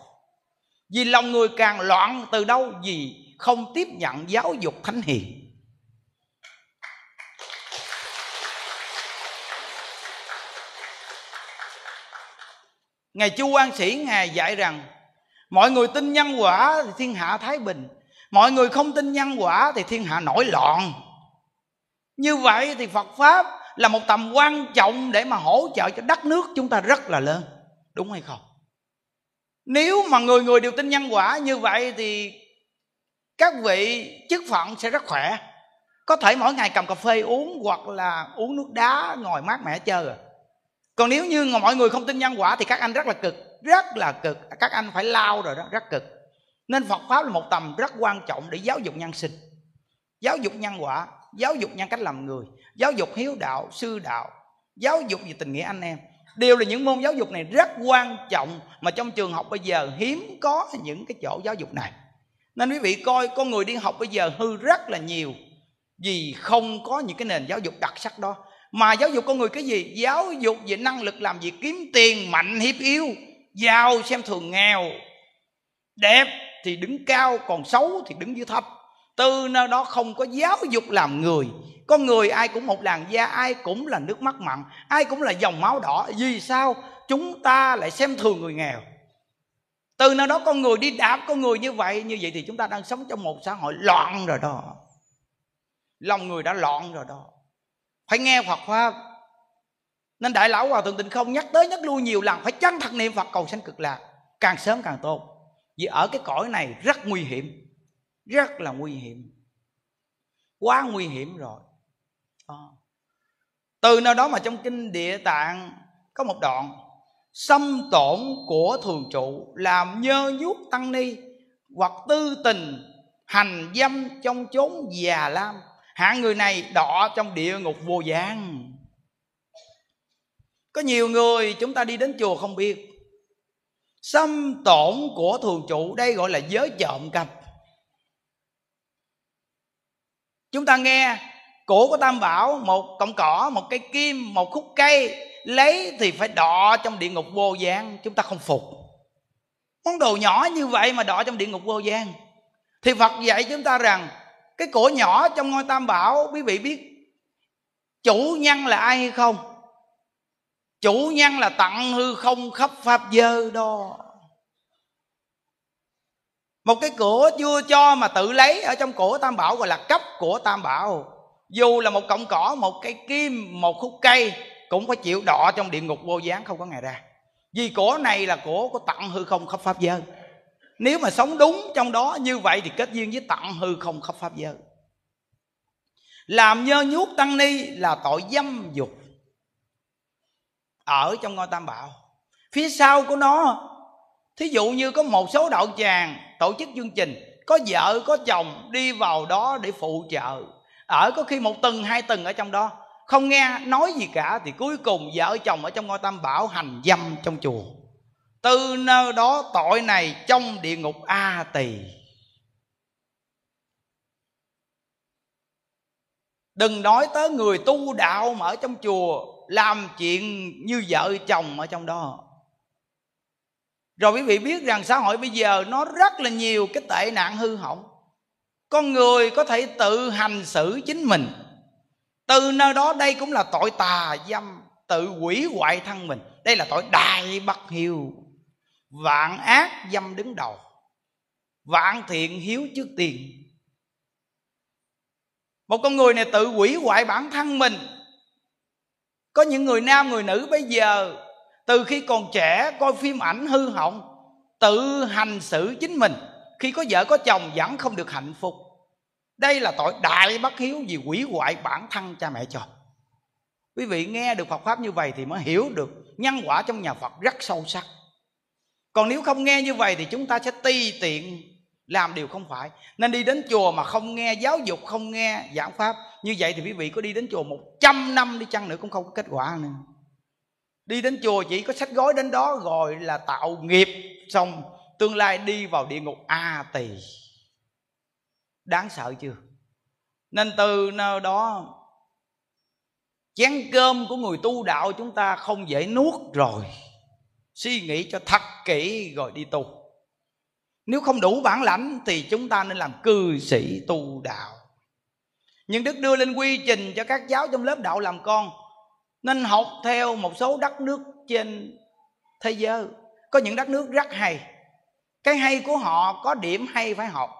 Vì lòng người càng loạn từ đâu? Vì không tiếp nhận giáo dục thánh hiền Ngài Chu Quan Sĩ, Ngài dạy rằng, Mọi người tin nhân quả thì thiên hạ thái bình, Mọi người không tin nhân quả thì thiên hạ nổi loạn Như vậy thì Phật Pháp là một tầm quan trọng để mà hỗ trợ cho đất nước chúng ta rất là lớn, Đúng hay không? Nếu mà người người đều tin nhân quả như vậy thì các vị chức phận sẽ rất khỏe. Có thể mỗi ngày cầm cà phê uống hoặc là uống nước đá, ngồi mát mẻ chơi à. Còn nếu như mọi người không tin nhân quả thì các anh rất là cực, rất là cực. Các anh phải lao rồi đó, rất cực. Nên phật pháp là một tầm rất quan trọng để giáo dục nhân sinh. Giáo dục nhân quả, giáo dục nhân cách làm người, giáo dục hiếu đạo, sư đạo, giáo dục về tình nghĩa anh em. Đều là những môn giáo dục này rất quan trọng mà trong trường học bây giờ hiếm có những cái chỗ giáo dục này nên quý vị coi, con người đi học bây giờ hư rất là nhiều. Vì không có những cái nền giáo dục đặc sắc đó. Mà giáo dục con người cái gì? Giáo dục về năng lực làm việc, kiếm tiền, mạnh, hiếp yếu, giàu, xem thường nghèo. Đẹp thì đứng cao, còn xấu thì đứng dưới thấp. Từ nơi đó không có giáo dục làm người. Con người ai cũng một làn da, ai cũng là nước mắt mặn, ai cũng là dòng máu đỏ. Vì sao? Chúng ta lại xem thường người nghèo từ nào đó con người đi đạp con người như vậy như vậy thì chúng ta đang sống trong một xã hội loạn rồi đó. Lòng người đã loạn rồi đó. Phải nghe phật pháp. Nên đại lão hòa thượng tịnh không nhắc tới nhắc lui nhiều lần, phải chân thật niệm phật cầu sanh cực lạc? Càng sớm càng tốt. Vì ở cái cõi này rất nguy hiểm. Rất là nguy hiểm. Quá nguy hiểm rồi. À. từ nào đó mà trong kinh địa tạng có một đoạn xâm tổn của thường trụ làm nhơ nhuốc tăng ni, hoặc tư tình, hành dâm trong chốn già lam. Hạng người này đọ trong địa ngục vô gian có nhiều người chúng ta đi đến chùa không biết. Xâm tổn của thường trụ, đây gọi là giới trộm cặp. Chúng ta nghe cổ của tam bảo, một cọng cỏ, một cây kim, một khúc cây lấy thì phải đọ trong địa ngục vô gian, chúng ta không phục. Món đồ nhỏ như vậy mà đọ trong địa ngục vô gian. Thì phật dạy chúng ta rằng, cái cổ nhỏ trong ngôi tam bảo, quý vị biết, chủ nhân là ai hay không? Chủ nhân là tặng hư không khắp pháp dơ đó. Một cái cửa chưa cho mà tự lấy ở trong cổ tam bảo, gọi là cấp của tam bảo. Dù là một cọng cỏ, một cây kim, một khúc cây cũng phải chịu đọ trong địa ngục vô gián, không có ngày ra. Vì cổ này là cổ của tặng hư không khắp pháp giới. Nếu mà sống đúng trong đó như vậy thì kết duyên với tặng hư không khắp pháp giới. Làm nhơ nhuốc tăng ni là tội dâm dục ở trong ngôi tam bảo. Phía sau của nó, thí dụ như có một số đạo tràng tổ chức chương trình, có vợ, có chồng đi vào đó để phụ trợ. Ở có khi một tuần, hai tuần ở trong đó không nghe nói gì cả, thì cuối cùng vợ chồng ở trong ngôi tam bảo hành dâm trong chùa. Từ nơi đó tội này trong địa ngục a tỳ. Đừng nói tới người tu đạo mà ở trong chùa làm chuyện như vợ chồng ở trong đó. Rồi quý vị biết rằng xã hội bây giờ nó rất là nhiều cái tệ nạn hư hỏng. Con người có thể tự hành xử chính mình từ nơi đó đây cũng là tội tà dâm, tự quỷ hoại thân mình. Đây là tội đại bất hiếu. Vạn ác dâm đứng đầu. Vạn thiện hiếu trước tiên. Một con người này tự quỷ hoại bản thân mình. Có những người nam, người nữ bây giờ, từ khi còn trẻ, coi phim ảnh hư hỏng, tự hành xử chính mình. Khi có vợ có chồng vẫn không được hạnh phúc đây là tội đại bất hiếu vì quỷ hoại bản thân cha mẹ cho. Quý vị nghe được phật pháp như vậy thì mới hiểu được nhân quả trong nhà phật rất sâu sắc. Còn nếu không nghe như vậy thì chúng ta sẽ ti tiện làm điều không phải. Nên đi đến chùa mà không nghe giáo dục, không nghe giảng pháp, như vậy thì quý vị có đi đến chùa một trăm năm đi chăng nữa cũng không có kết quả nữa. Đi đến chùa chỉ có sách gói đến đó gọi là tạo nghiệp, xong tương lai đi vào địa ngục a tỳ đáng sợ chưa? Nên từ nơi đó, chén cơm của người tu đạo chúng ta không dễ nuốt rồi. Suy nghĩ cho thật kỹ rồi đi tu. Nếu không đủ bản lãnh thì chúng ta nên làm cư sĩ tu đạo. Nhưng đức đưa lên quy trình cho các giáo trong lớp đạo làm con, nên học theo một số đất nước trên thế giới. Có những đất nước rất hay. Cái hay của họ có điểm hay phải học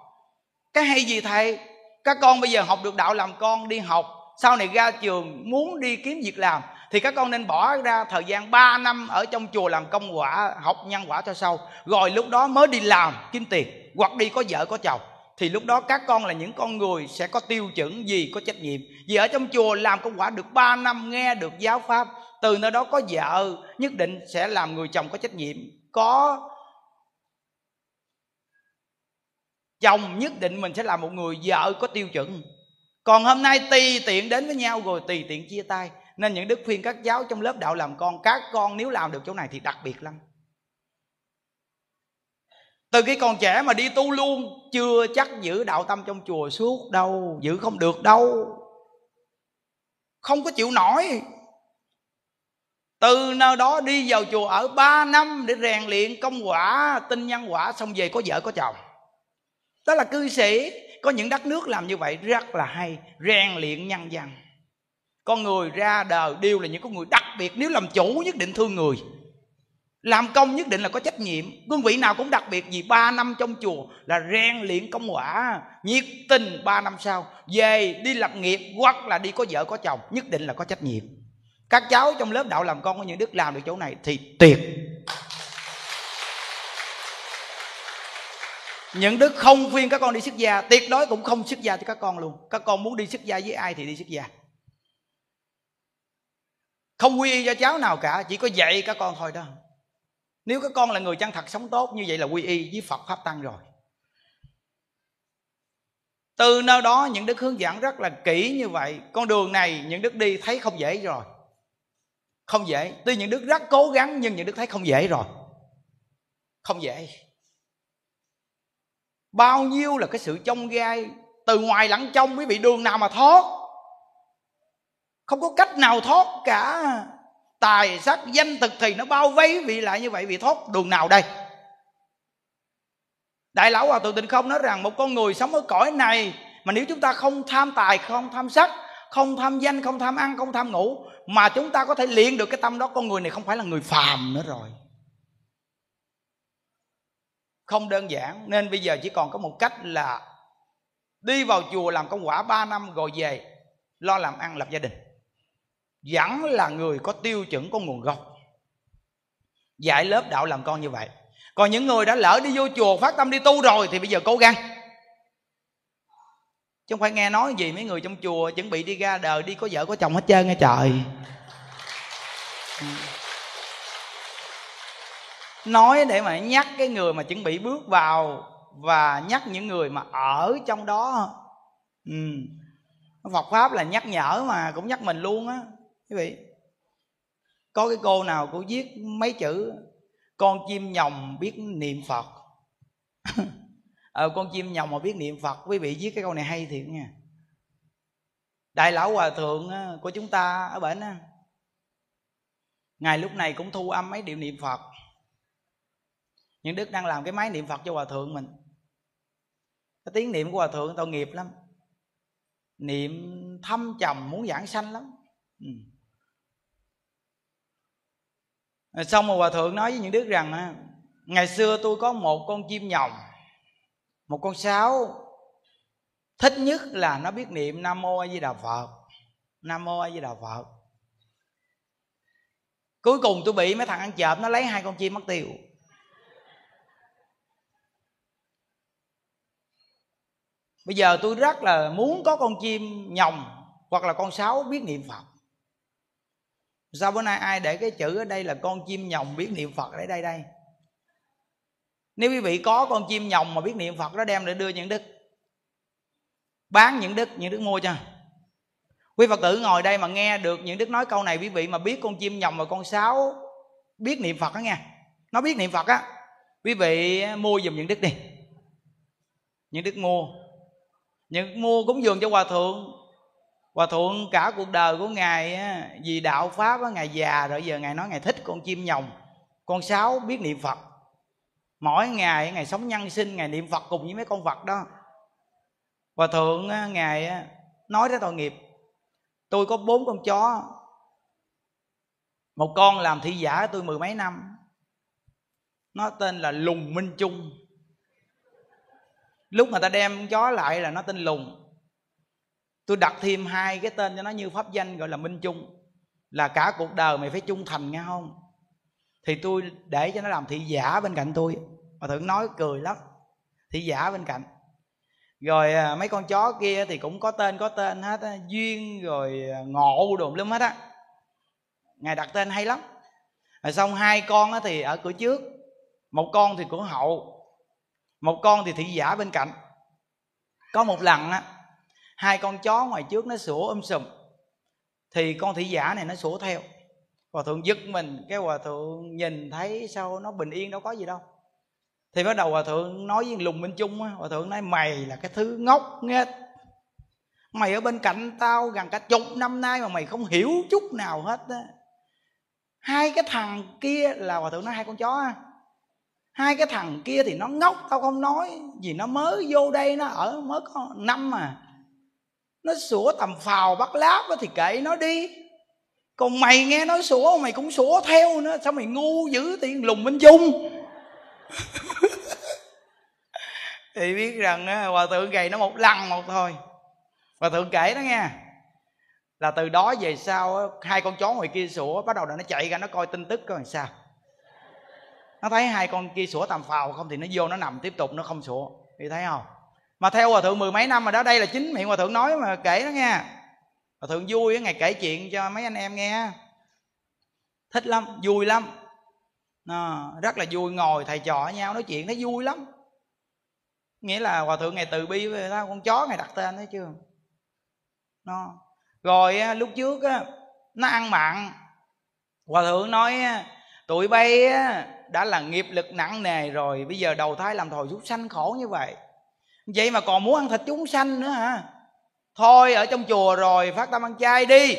cái hay gì thầy? Các con bây giờ học được đạo làm con, đi học, sau này ra trường, muốn đi kiếm việc làm, thì các con nên bỏ ra thời gian 3 năm ở trong chùa làm công quả, học nhân quả cho sau rồi lúc đó mới đi làm kiếm tiền, hoặc đi có vợ có chồng. Thì lúc đó các con là những con người sẽ có tiêu chuẩn gì, có trách nhiệm. Vì ở trong chùa làm công quả được 3 năm, nghe được giáo pháp, từ nơi đó có vợ, nhất định sẽ làm người chồng có trách nhiệm. Có chồng nhất định mình sẽ là một người vợ có tiêu chuẩn. Còn hôm nay tùy tiện đến với nhau rồi tùy tiện chia tay. Nên những đức khuyên các giáo trong lớp đạo làm con, các con nếu làm được chỗ này thì đặc biệt lắm. Từ khi còn trẻ mà đi tu luôn, chưa chắc giữ đạo tâm trong chùa suốt đâu, giữ không được đâu. Không có chịu nổi. Từ nơi đó đi vào chùa ở 3 năm để rèn luyện công quả, tinh nhân quả, xong về có vợ có chồng đó là cư sĩ, có những đất nước làm như vậy rất là hay, rèn luyện nhân dân con người ra đời đều là những con người đặc biệt, nếu làm chủ nhất định thương người. Làm công nhất định là có trách nhiệm. Cương vị nào cũng đặc biệt vì ba năm trong chùa là rèn luyện công quả, nhiệt tình ba năm sau. Về đi lập nghiệp hoặc là đi có vợ có chồng, nhất định là có trách nhiệm. Các cháu trong lớp đạo làm con có những đức làm được chỗ này thì tuyệt. Những đức không khuyên các con đi xuất gia, tuyệt đối cũng không xuất gia cho các con luôn. Các con muốn đi xuất gia với ai thì đi xuất gia. Không quy y cho cháu nào cả, chỉ có dạy các con thôi đó. Nếu các con là người chân thật sống tốt, như vậy là quy y với phật pháp tăng rồi. Từ nơi đó, những đức hướng dẫn rất là kỹ như vậy. Con đường này, những đức đi thấy không dễ rồi. Không dễ. Tuy những đức rất cố gắng, nhưng những đức thấy không dễ rồi. Không dễ bao nhiêu là cái sự trông gai từ ngoài lẫn trong quý vị đường nào mà thoát? Không có cách nào thoát cả. Tài sắc danh thực thì nó bao vây vị lại như vậy bị thoát đường nào đây? Đại lão hòa thượng tịnh không nói rằng một con người sống ở cõi này mà nếu chúng ta không tham tài, không tham sắc, không tham danh, không tham ăn, không tham ngủ mà chúng ta có thể luyện được cái tâm đó, con người này không phải là người phàm nữa rồi không đơn giản. Nên bây giờ chỉ còn có một cách là đi vào chùa làm công quả 3 năm rồi về, lo làm ăn lập gia đình. Vẫn là người có tiêu chuẩn có nguồn gốc. Dạy lớp đạo làm con như vậy. Còn những người đã lỡ đi vô chùa, phát tâm đi tu rồi thì bây giờ cố gắng. Chứ không phải nghe nói gì mấy người trong chùa chuẩn bị đi ra đời, đi có vợ có chồng hết trơn nghe trời. Nói để mà nhắc cái người mà chuẩn bị bước vào và nhắc những người mà ở trong đó. Ừ. Phật pháp là nhắc nhở mà cũng nhắc mình luôn á. Quý vị có cái cô nào cô viết mấy chữ con chim nhồng biết niệm phật. Ờ, con chim nhồng mà biết niệm phật. Quý vị viết cái câu này hay thiệt nha. Đại lão hòa thượng của chúng ta ở bển á ngài lúc này cũng thu âm mấy điệu niệm phật những đức đang làm cái máy niệm phật cho hòa thượng mình. Cái tiếng niệm của hòa thượng tội nghiệp lắm. Niệm thâm trầm muốn giảng sanh lắm. Ừ. xong rồi hòa thượng nói với những đức rằng ngày xưa tôi có một con chim nhồng, một con sáo. Thích nhất là nó biết niệm nam mô a di đà phật. Nam mô a di đà phật. Cuối cùng tôi bị mấy thằng ăn chợp nó lấy hai con chim mất tiêu. Bây giờ tôi rất là muốn có con chim nhồng hoặc là con sáo biết niệm phật. Sao bữa nay ai để cái chữ ở đây là con chim nhồng biết niệm phật để đây đây? Nếu quý vị có con chim nhồng mà biết niệm phật đó, đem để đưa những đức. Bán những đức những đức mua cho. Quý phật tử ngồi đây mà nghe được những đức nói câu này, quý vị mà biết con chim nhồng và con sáo biết niệm phật đó nghe. Nó biết niệm phật á, quý vị mua giùm những đức đi. Những đức mua những mua cúng dường cho hòa thượng. Hòa thượng cả cuộc đời của ngài á, vì đạo pháp á, ngài già rồi giờ ngài nói ngài thích con chim nhồng con sáo biết niệm phật. Mỗi ngày ngài sống nhân sinh ngài niệm phật cùng với mấy con vật đó. Hòa thượng á, ngài nói tới tội nghiệp. Tôi có bốn con chó một con làm thị giả tôi mười mấy năm. Nó tên là lùng minh trung lúc người ta đem chó lại là nó tên lùng. Tôi đặt thêm hai cái tên cho nó như pháp danh gọi là minh trung. Là cả cuộc đời mày phải trung thành, nghe không? Thì tôi để cho nó làm thị giả bên cạnh tôi. Mà thượng nói cười lắm. Thị giả bên cạnh. Rồi à, mấy con chó kia thì cũng có tên có tên hết á. Duyên rồi à, ngộ đồn lắm hết á. Ngài đặt tên hay lắm. Rồi xong hai con á thì ở cửa trước. Một con thì cửa hậu một con thì thị giả bên cạnh. Có một lần á, hai con chó ngoài trước nó sủa um sùm, thì con thị giả này nó sủa theo. Hòa thượng giật mình, cái hòa thượng nhìn thấy sao nó bình yên, đâu có gì đâu. Thì bắt đầu hòa thượng nói với lùng minh trung hòa thượng nói, mày là cái thứ ngốc nghếch. Mày ở bên cạnh tao gần cả chục năm nay mà mày không hiểu chút nào hết á. Hai cái thằng kia là hòa thượng nói hai con chó hai cái thằng kia thì nó ngốc, tao không nói, vì nó mới vô đây, nó ở, mới có năm mà. Nó sủa tầm phào bắt láp thì kệ nó đi. Còn mày nghe nói sủa, mày cũng sủa theo nữa, sao mày ngu dữ tiền lùng minh dung thì biết rằng hòa thượng gầy nó một lần một thôi. Hòa thượng kể đó nghe. Là từ đó về sau hai con chó ngoài kia sủa, bắt đầu là nó chạy ra, nó coi tin tức coi làm sao nó thấy hai con kia sủa tầm phào không thì nó vô nó nằm tiếp tục nó không sủa. Thì thấy không? Mà theo hòa thượng mười mấy năm mà đó đây là chính miệng hòa thượng nói mà kể đó nghe. Hòa thượng vui ngày kể chuyện cho mấy anh em nghe. Thích lắm vui lắm. À, rất là vui ngồi thầy trò với nhau nói chuyện thấy vui lắm. Nghĩa là hòa thượng ngày từ bi với ta con chó ngày đặt tên thấy chưa? Nó rồi lúc trước á nó ăn mặn. Hòa thượng nói tụi bay đã là nghiệp lực nặng nề rồi, bây giờ đầu thai làm thòi chúng sanh khổ như vậy. Vậy mà còn muốn ăn thịt chúng sanh nữa hả? Thôi, ở trong chùa rồi, phát tâm ăn chay đi.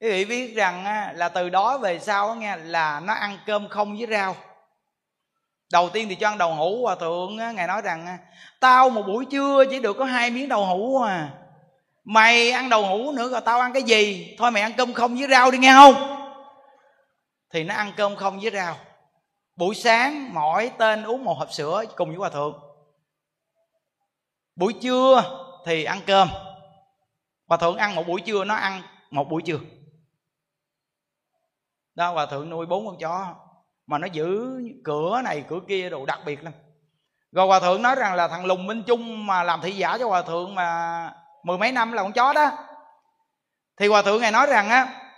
Quý vị biết rằng là từ đó về sau nghe, là nó ăn cơm không với rau. Đầu tiên thì cho ăn đầu hũ hòa thượng ngài nói rằng tao một buổi trưa chỉ được có hai miếng đầu hũ à. Mày ăn đầu hũ nữa rồi tao ăn cái gì? Thôi mày ăn cơm không với rau đi nghe không? Thì nó ăn cơm không với rau buổi sáng, mỗi tên uống một hộp sữa cùng với hòa thượng. Buổi trưa thì ăn cơm. Hòa thượng ăn một buổi trưa, nó ăn một buổi trưa. Đó, hòa thượng nuôi bốn con chó, mà nó giữ cửa này, cửa kia đồ đặc biệt lắm. Rồi hòa thượng nói rằng là thằng lùng minh trung mà làm thị giả cho hòa thượng mà mười mấy năm là con chó đó. Thì hòa thượng ngài nói rằng á,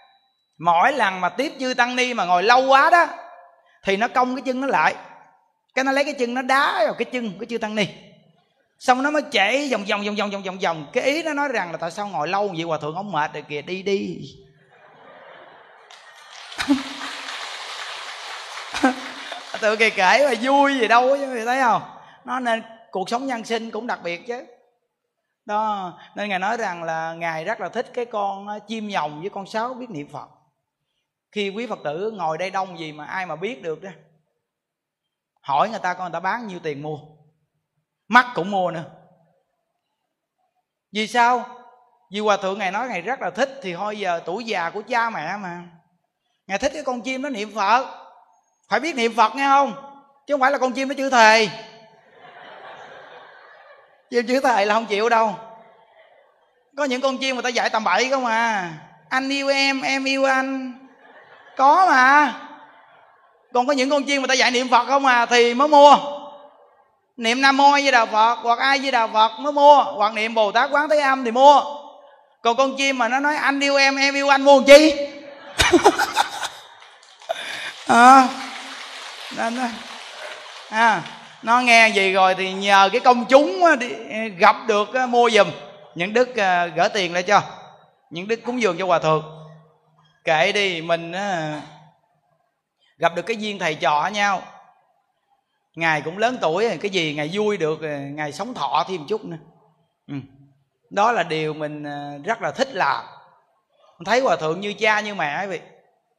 mỗi lần mà tiếp chư tăng ni mà ngồi lâu quá đó thì nó cong cái chân nó lại. Cái nó lấy cái chân nó đá vào cái chân cái chư tăng ni. Xong nó mới chạy vòng vòng vòng vòng vòng vòng vòng. Cái ý nó nói rằng là tại sao ngồi lâu vậy? Hòa thượng ông mệt rồi kìa, đi đi. Tự kỳ kể mà vui gì đâu chứ thấy không? Nó nên, cuộc sống nhân sinh cũng đặc biệt chứ. Đó, nên ngài nói rằng là ngài rất là thích cái con chim nhồng với con sáo biết niệm phật khi quý phật tử ngồi đây đông gì mà ai mà biết được đó. Hỏi người ta coi người ta bán nhiêu tiền mua. Mắt cũng mua nữa. Vì sao? Vì hòa thượng ngài nói ngài rất là thích thì thôi giờ tuổi già của cha mẹ mà. Ngài thích cái con chim nó niệm phật. Phải biết niệm phật nghe không? Chứ không phải là con chim nó chữ thề. Chim chữ thề là không chịu đâu. Có những con chim người ta dạy tầm bậy không à. Anh yêu em em yêu anh có mà. Còn có những con chim mà ta dạy niệm phật không à thì mới mua. Niệm nam mô với đạo phật hoặc ai với đạo phật mới mua hoặc niệm bồ tát quán thế âm thì mua. Còn con chim mà nó nói anh yêu em em yêu anh mua làm chi ờ. à, nên à, nó nghe gì rồi thì nhờ cái công chúng đi, gặp được mua giùm. Những đức ờ, uh, gỡ tiền lại cho. Những đức cúng dường cho hòa thượng kệ đi, mình gặp được cái duyên thầy trò nhau. Ngài cũng lớn tuổi cái gì ngài vui được ờ, ngài sống thọ thêm chút nữa. Ừ. đó là điều mình ờ, rất là thích làm. Thấy hòa thượng như cha, như mẹ ấy vị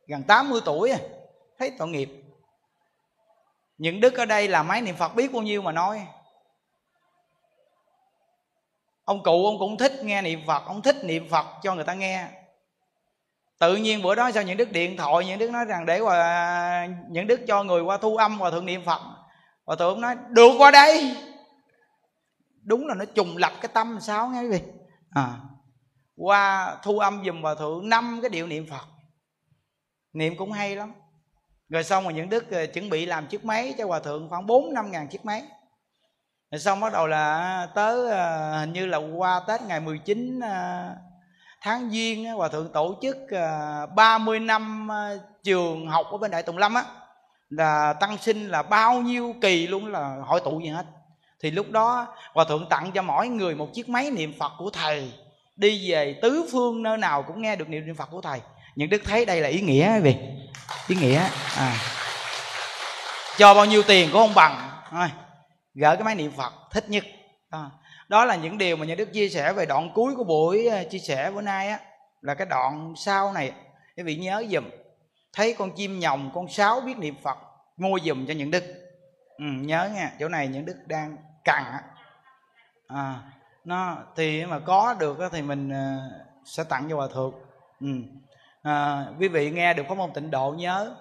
gần 80 tuổi à, thấy tội nghiệp. Những đức ở đây là máy niệm phật biết bao nhiêu mà nói. Ông cụ ông cũng thích nghe niệm phật, ông thích niệm phật cho người ta nghe tự nhiên bữa đó sao những đức điện thoại, những đức nói rằng để hòa những đức cho người qua thu âm hòa thượng niệm phật. Hòa thượng nói, được qua đây. Đúng là nó trùng lập cái tâm sao nghe quý vị? À qua thu âm dùm hòa thượng năm cái điệu niệm phật. Niệm cũng hay lắm. Rồi xong rồi những đức ờ, chuẩn bị làm chiếc máy cho hòa thượng khoảng bốn năm ngàn chiếc máy. Rồi xong bắt đầu là à, tới à, hình như là qua tết ngày 19 chín. À, tháng giêng hòa thượng tổ chức à, 30 năm à, trường học ở bên đại tùng lâm á, là tăng sinh là bao nhiêu kỳ luôn là hội tụ gì hết. Thì lúc đó, hòa thượng tặng cho mỗi người một chiếc máy niệm phật của thầy, đi về tứ phương nơi nào cũng nghe được niệm phật của thầy. Những đức thấy đây là ý nghĩa gì ý nghĩa à. cho bao nhiêu tiền cũng không bằng. Thôi gỡ cái máy niệm phật, thích nhất. À đó là những điều mà nhà đức chia sẻ về đoạn cuối của buổi ờ, chia sẻ bữa nay á là cái đoạn sau này. Quý vị nhớ dùm thấy con chim nhồng con sáo biết niệm phật mua dùm cho những đức. Ừ, nhớ nha chỗ này những đức đang cần á. À, nó thì mà có được thì mình ờ, sẽ tặng cho hòa thượng. Ừ. À, quý vị nghe được pháp môn tịnh độ nhớ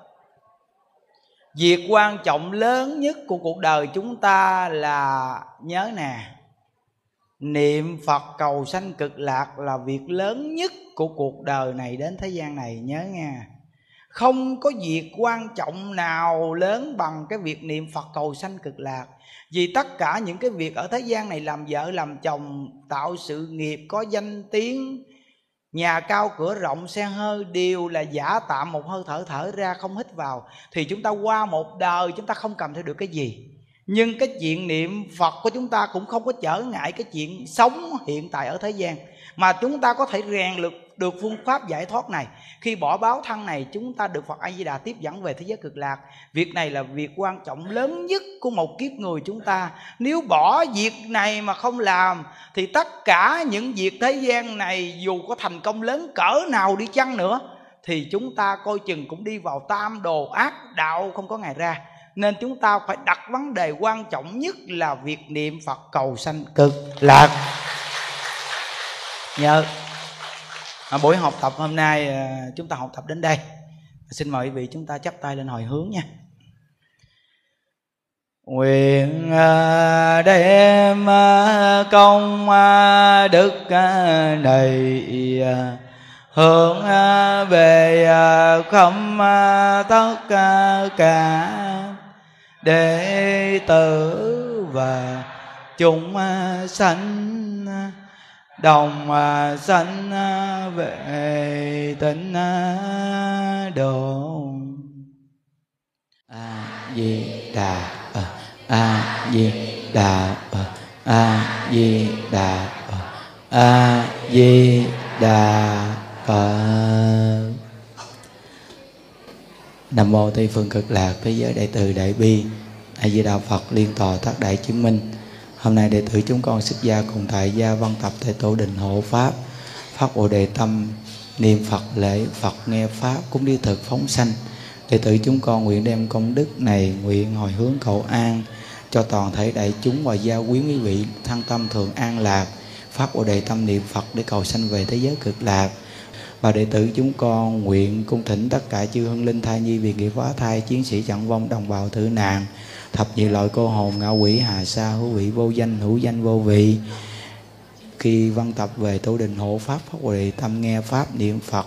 việc quan trọng lớn nhất của cuộc đời chúng ta là nhớ nè niệm phật cầu sanh cực lạc là việc lớn nhất của cuộc đời này đến thế gian này, nhớ nha. Không có việc quan trọng nào lớn bằng cái việc niệm phật cầu sanh cực lạc. Vì tất cả những cái việc ở thế gian này làm vợ, làm chồng, tạo sự nghiệp, có danh tiếng, nhà cao cửa rộng, xe hơi, đều là giả tạm một hơi thở thở ra không hít vào, thì chúng ta qua một đời chúng ta không cầm theo được cái gì nhưng cái chuyện niệm phật của chúng ta cũng không có trở ngại cái chuyện sống hiện tại ở thế gian. Mà chúng ta có thể rèn lực được phương pháp giải thoát này. Khi bỏ báo thân này, chúng ta được phật a di đà tiếp dẫn về thế giới cực lạc. Việc này là việc quan trọng lớn nhất của một kiếp người chúng ta. Nếu bỏ việc này mà không làm, thì tất cả những việc thế gian này dù có thành công lớn cỡ nào đi chăng nữa, thì chúng ta coi chừng cũng đi vào tam đồ ác đạo không có ngày ra nên chúng ta phải đặt vấn đề quan trọng nhất là việc niệm phật cầu sanh cực lạc. Dạ. Nhớ à, buổi học tập hôm nay ờ, chúng ta học tập đến đây. Xin mời quý vị chúng ta chắp tay lên hồi hướng nha. Nguyện ờ, đem ờ, công đức này hướng về không tất cả đệ tử và chúng à, sanh à, đồng à, sanh về tịnh độ a di đà phật, a di đà phật, a di đà phật, a di đà phật nam mô tây phương cực lạc, thế giới đại từ, đại bi, a di đà phật, liên tòa tác đại chứng minh. Hôm nay đệ tử chúng con xuất gia cùng tại gia văn tập tại tổ đình hộ pháp. Phát bồ đề tâm, niệm phật lễ, phật nghe pháp, cúng đi thực phóng sanh. Đệ tử chúng con nguyện đem công đức này nguyện hồi hướng cầu an cho toàn thể đại chúng và gia quyến quý vị thăng tâm thường an lạc. Phát bồ đề tâm niệm phật để cầu sanh về thế giới cực lạc và đệ tử chúng con nguyện cung thỉnh tất cả chư hương linh thai nhi vì nghiệp phá thai, chiến sĩ trận vong, đồng bào tử nạn, thập nhị loại cô hồn, ngạo quỷ, hà sa, hữu vị vô danh, hữu danh, vô vị. Khi văn tập về tổ đình hộ pháp pháp bồ tâm nghe pháp, niệm phật,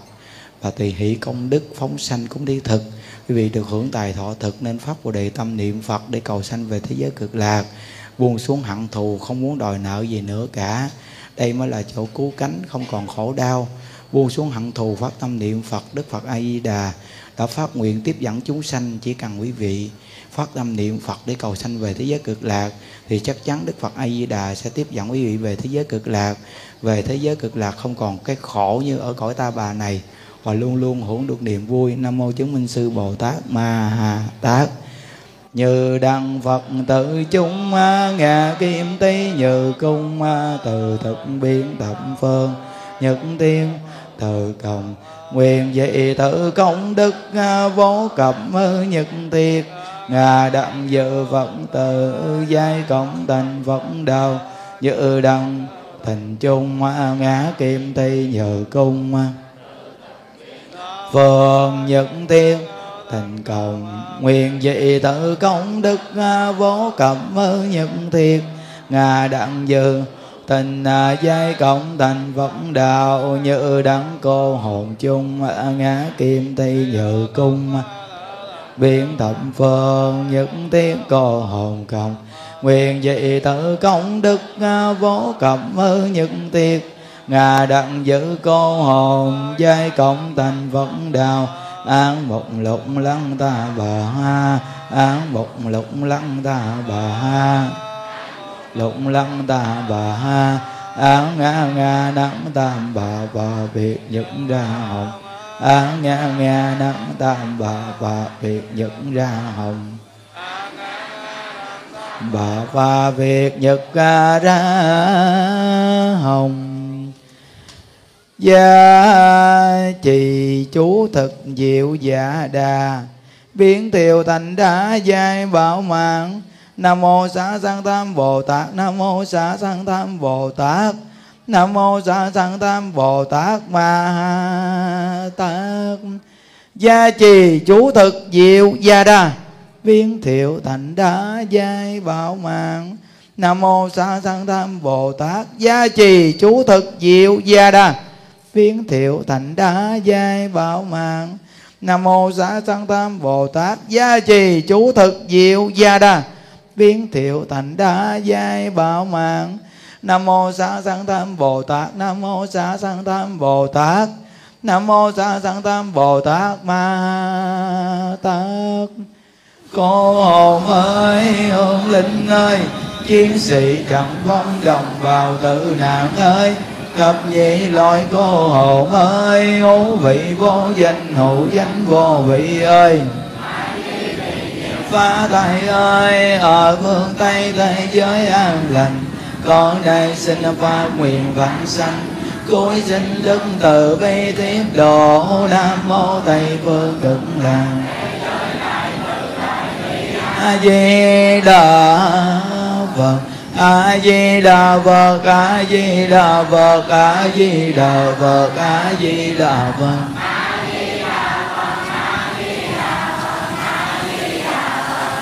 và tùy hỷ công đức, phóng sanh cũng đi thực. Quý vị được hưởng tài thọ thực nên pháp của đệ tâm niệm phật để cầu sanh về thế giới cực lạc. Buông xuống hận thù, không muốn đòi nợ gì nữa cả. Đây mới là chỗ cứu cánh, không còn khổ đau buông xuống hận thù, phát tâm niệm phật, đức phật a di đà đã phát nguyện tiếp dẫn chúng sanh chỉ cần quý vị. Phát tâm niệm phật để cầu sanh về thế giới cực lạc, thì chắc chắn đức phật a di đà sẽ tiếp dẫn quý vị về thế giới cực lạc. Về thế giới cực lạc không còn cái khổ như ở cõi ta bà này, và luôn luôn hưởng được niềm vui. Nam mô chứng minh sư bồ tát ma ha tát. Như đăng phật tự chúng ngà kim tý, như cung từ thực biến thập phương nhật tiên từ cộng nguyện dị tự công đức vô cập nhật thiệt ngà đặng dự vận tự, giai cộng thành vận đầu. Dự đồng thành chung ngã kim tây nhờ cung phường nhật thiên thành cộng nguyện dị tự công đức vô cẩm nhật thiệt ngà đặng dự tình à, giai cộng thành phật đạo, như đắng cô hồn chung à, ngã kim tây nhự cung. Biến thập phương những tiếng cô hồn cộng nguyện dị tự công đức à, vô cẩm những tiết ngà đặng giữ cô hồn, giai cộng thành phật đạo. An một lục lăng ta bà ha an một lục lăng ta bà ha lộng lăng ta bà ha, á nga nga đắng tam bà bà biệt nhật ra hồng. Á nga nga đắng tam bà bà biệt nhật ra hồng. Bà bà việt nhật ra hồng. Gia trì chú thực diệu dạ đà, Biến thiều thành đá giai bảo mạng. Nam mô xá sanh tam Bồ Tát. Nam mô xá sanh tam Bồ Tát. Nam mô xá sanh tam Bồ Tát. Ma Tát. Gia trì chú thực diệu gia đa. Viên thiệu thành đá giai bảo mạng. Nam mô xá sanh tam Bồ Tát. Gia trì chú thực diệu gia đa. Viên thiệu thành đá giai bảo mạng. Nam mô xá sanh tam bồ tát. Gia trì chú thực diệu gia đa biến thiệu thành đa giai bảo mạng. Nam mô xá sanh tam bồ tát, nam mô xá sanh tam bồ tát, nam mô xá sanh tam bồ tát, ma tát. Cô hồn ơi, hồn linh ơi, chiến sĩ chẳng vong đồng vào tử nạn ơi. Thập nhị loại cô hồn ơi ngũ vị vô danh, hữu danh vô vị ơi phá thầy ơi, ở phương tây thế giới an lành. Con đây xin phát nguyện vãng sanh. Cuối sinh đức từ bi tiếp độ, nam mô tây phương cực lạc. A di đà phật a di đà phật a di đà phật a di đà phật a di đà phật.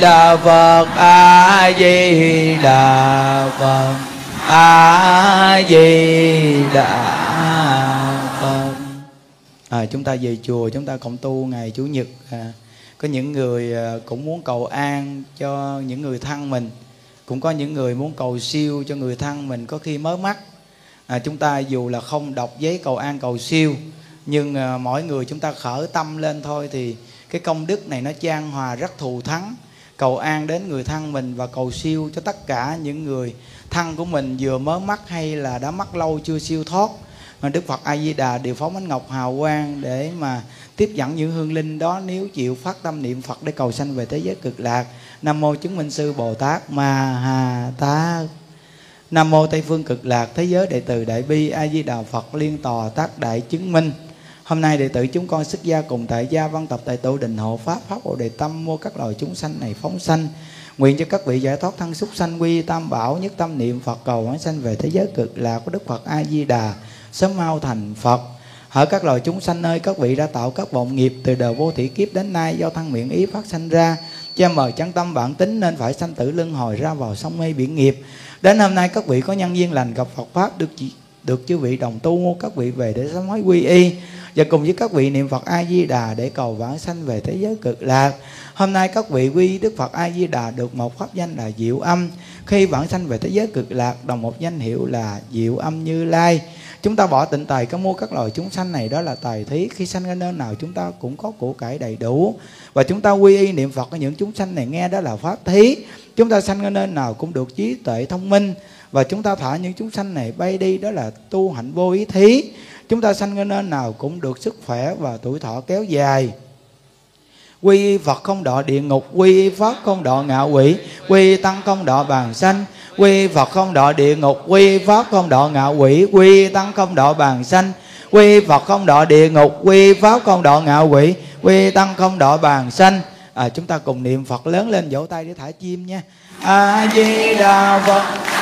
đà phật a di đà phật. A di đà phật. À, chúng ta về chùa chúng ta cộng tu ngày chủ nhật. À, có những người à, cũng muốn cầu an cho những người thân mình. Cũng có những người muốn cầu siêu cho người thân mình có khi mới mắc à, chúng ta dù là không đọc giấy cầu an cầu siêu nhưng à, mỗi người chúng ta khởi tâm lên thôi thì cái công đức này nó trang hòa rất thù thắng cầu an đến người thân mình và cầu siêu cho tất cả những người thân của mình vừa mới mắc hay là đã mắc lâu chưa siêu thoát Đức Phật A Di Đà điều phóng ánh ngọc hào quang để mà tiếp dẫn những hương linh đó nếu chịu phát tâm niệm Phật để cầu sanh về thế giới cực lạc. Nam mô chứng minh sư Bồ Tát Ma Ha Tát. Nam mô Tây phương cực lạc thế giới đệ tử đại bi A Di Đà Phật liên tòa tác đại chứng minh. Hôm nay đệ tử chúng con xuất gia cùng tại gia văn tập tại tổ đình hộ pháp pháp hộ đề tâm, mua các loài chúng sanh này phóng sanh. Nguyện cho các vị giải thoát thân xúc sanh, quy tam bảo, nhất tâm niệm Phật, cầu hóa sanh về thế giới cực lạc của Đức Phật A Di Đà, sớm mau thành Phật. Hỡi các loài chúng sanh ơi các vị đã tạo các vọng nghiệp từ đời vô thủy kiếp đến nay, do thân miệng ý phát sanh ra cha mời chân tâm bản tính nên phải sanh tử luân hồi ra vào sông mê biển nghiệp. Đến hôm nay các vị có nhân duyên lành gặp Phật pháp, được được chư vị đồng tu, các vị về để sám hối quy y và cùng với các vị niệm Phật A Di Đà để cầu vãng sanh về thế giới cực lạc. Hôm nay các vị quy Đức Phật A Di Đà được một pháp danh là Diệu Âm. Khi vãng sanh về thế giới cực lạc, đồng một danh hiệu là Diệu Âm Như Lai. Chúng ta bỏ tịnh tài, có mua các loài chúng sanh này đó là tài thí. Khi sanh ra nơi nào, chúng ta cũng có của cải đầy đủ. Và chúng ta quy y niệm Phật ở những chúng sanh này nghe đó là pháp thí. Chúng ta sanh ra nơi nào cũng được trí tuệ thông minh và chúng ta thả những chúng sanh này bay đi, đó là tu hạnh vô ý thí chúng ta sanh cái nơi nào cũng được sức khỏe và tuổi thọ kéo dài. Quy y phật không đọa địa ngục quy y pháp không đọa ngạ quỷ quy y tăng không đọa bàn sanh quy y phật không đọa địa ngục quy y pháp không đọa ngạ quỷ quy y tăng không đọa bàn sanh quy y phật không đọa địa ngục quy y pháp không đọa ngạ quỷ quy y tăng không đọa bàn sanh. À, chúng ta cùng niệm phật lớn lên vỗ tay để thả chim nha. A di đà phật.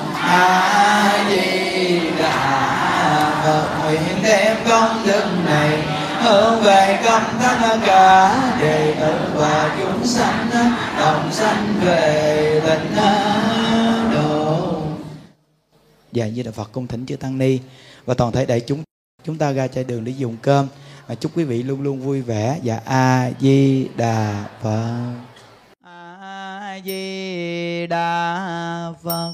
a di đà phật nguyện đem công đức này hướng về công tất cả đệ tử và chúng sanh đồng sanh về tịnh độ dạ như là phật cung thỉnh chư tăng ni. Và toàn thể đại chúng chúng ta ra chai đường để dùng cơm. Và chúc quý vị luôn luôn vui vẻ. Dạ, và a di đà phật. A di đà phật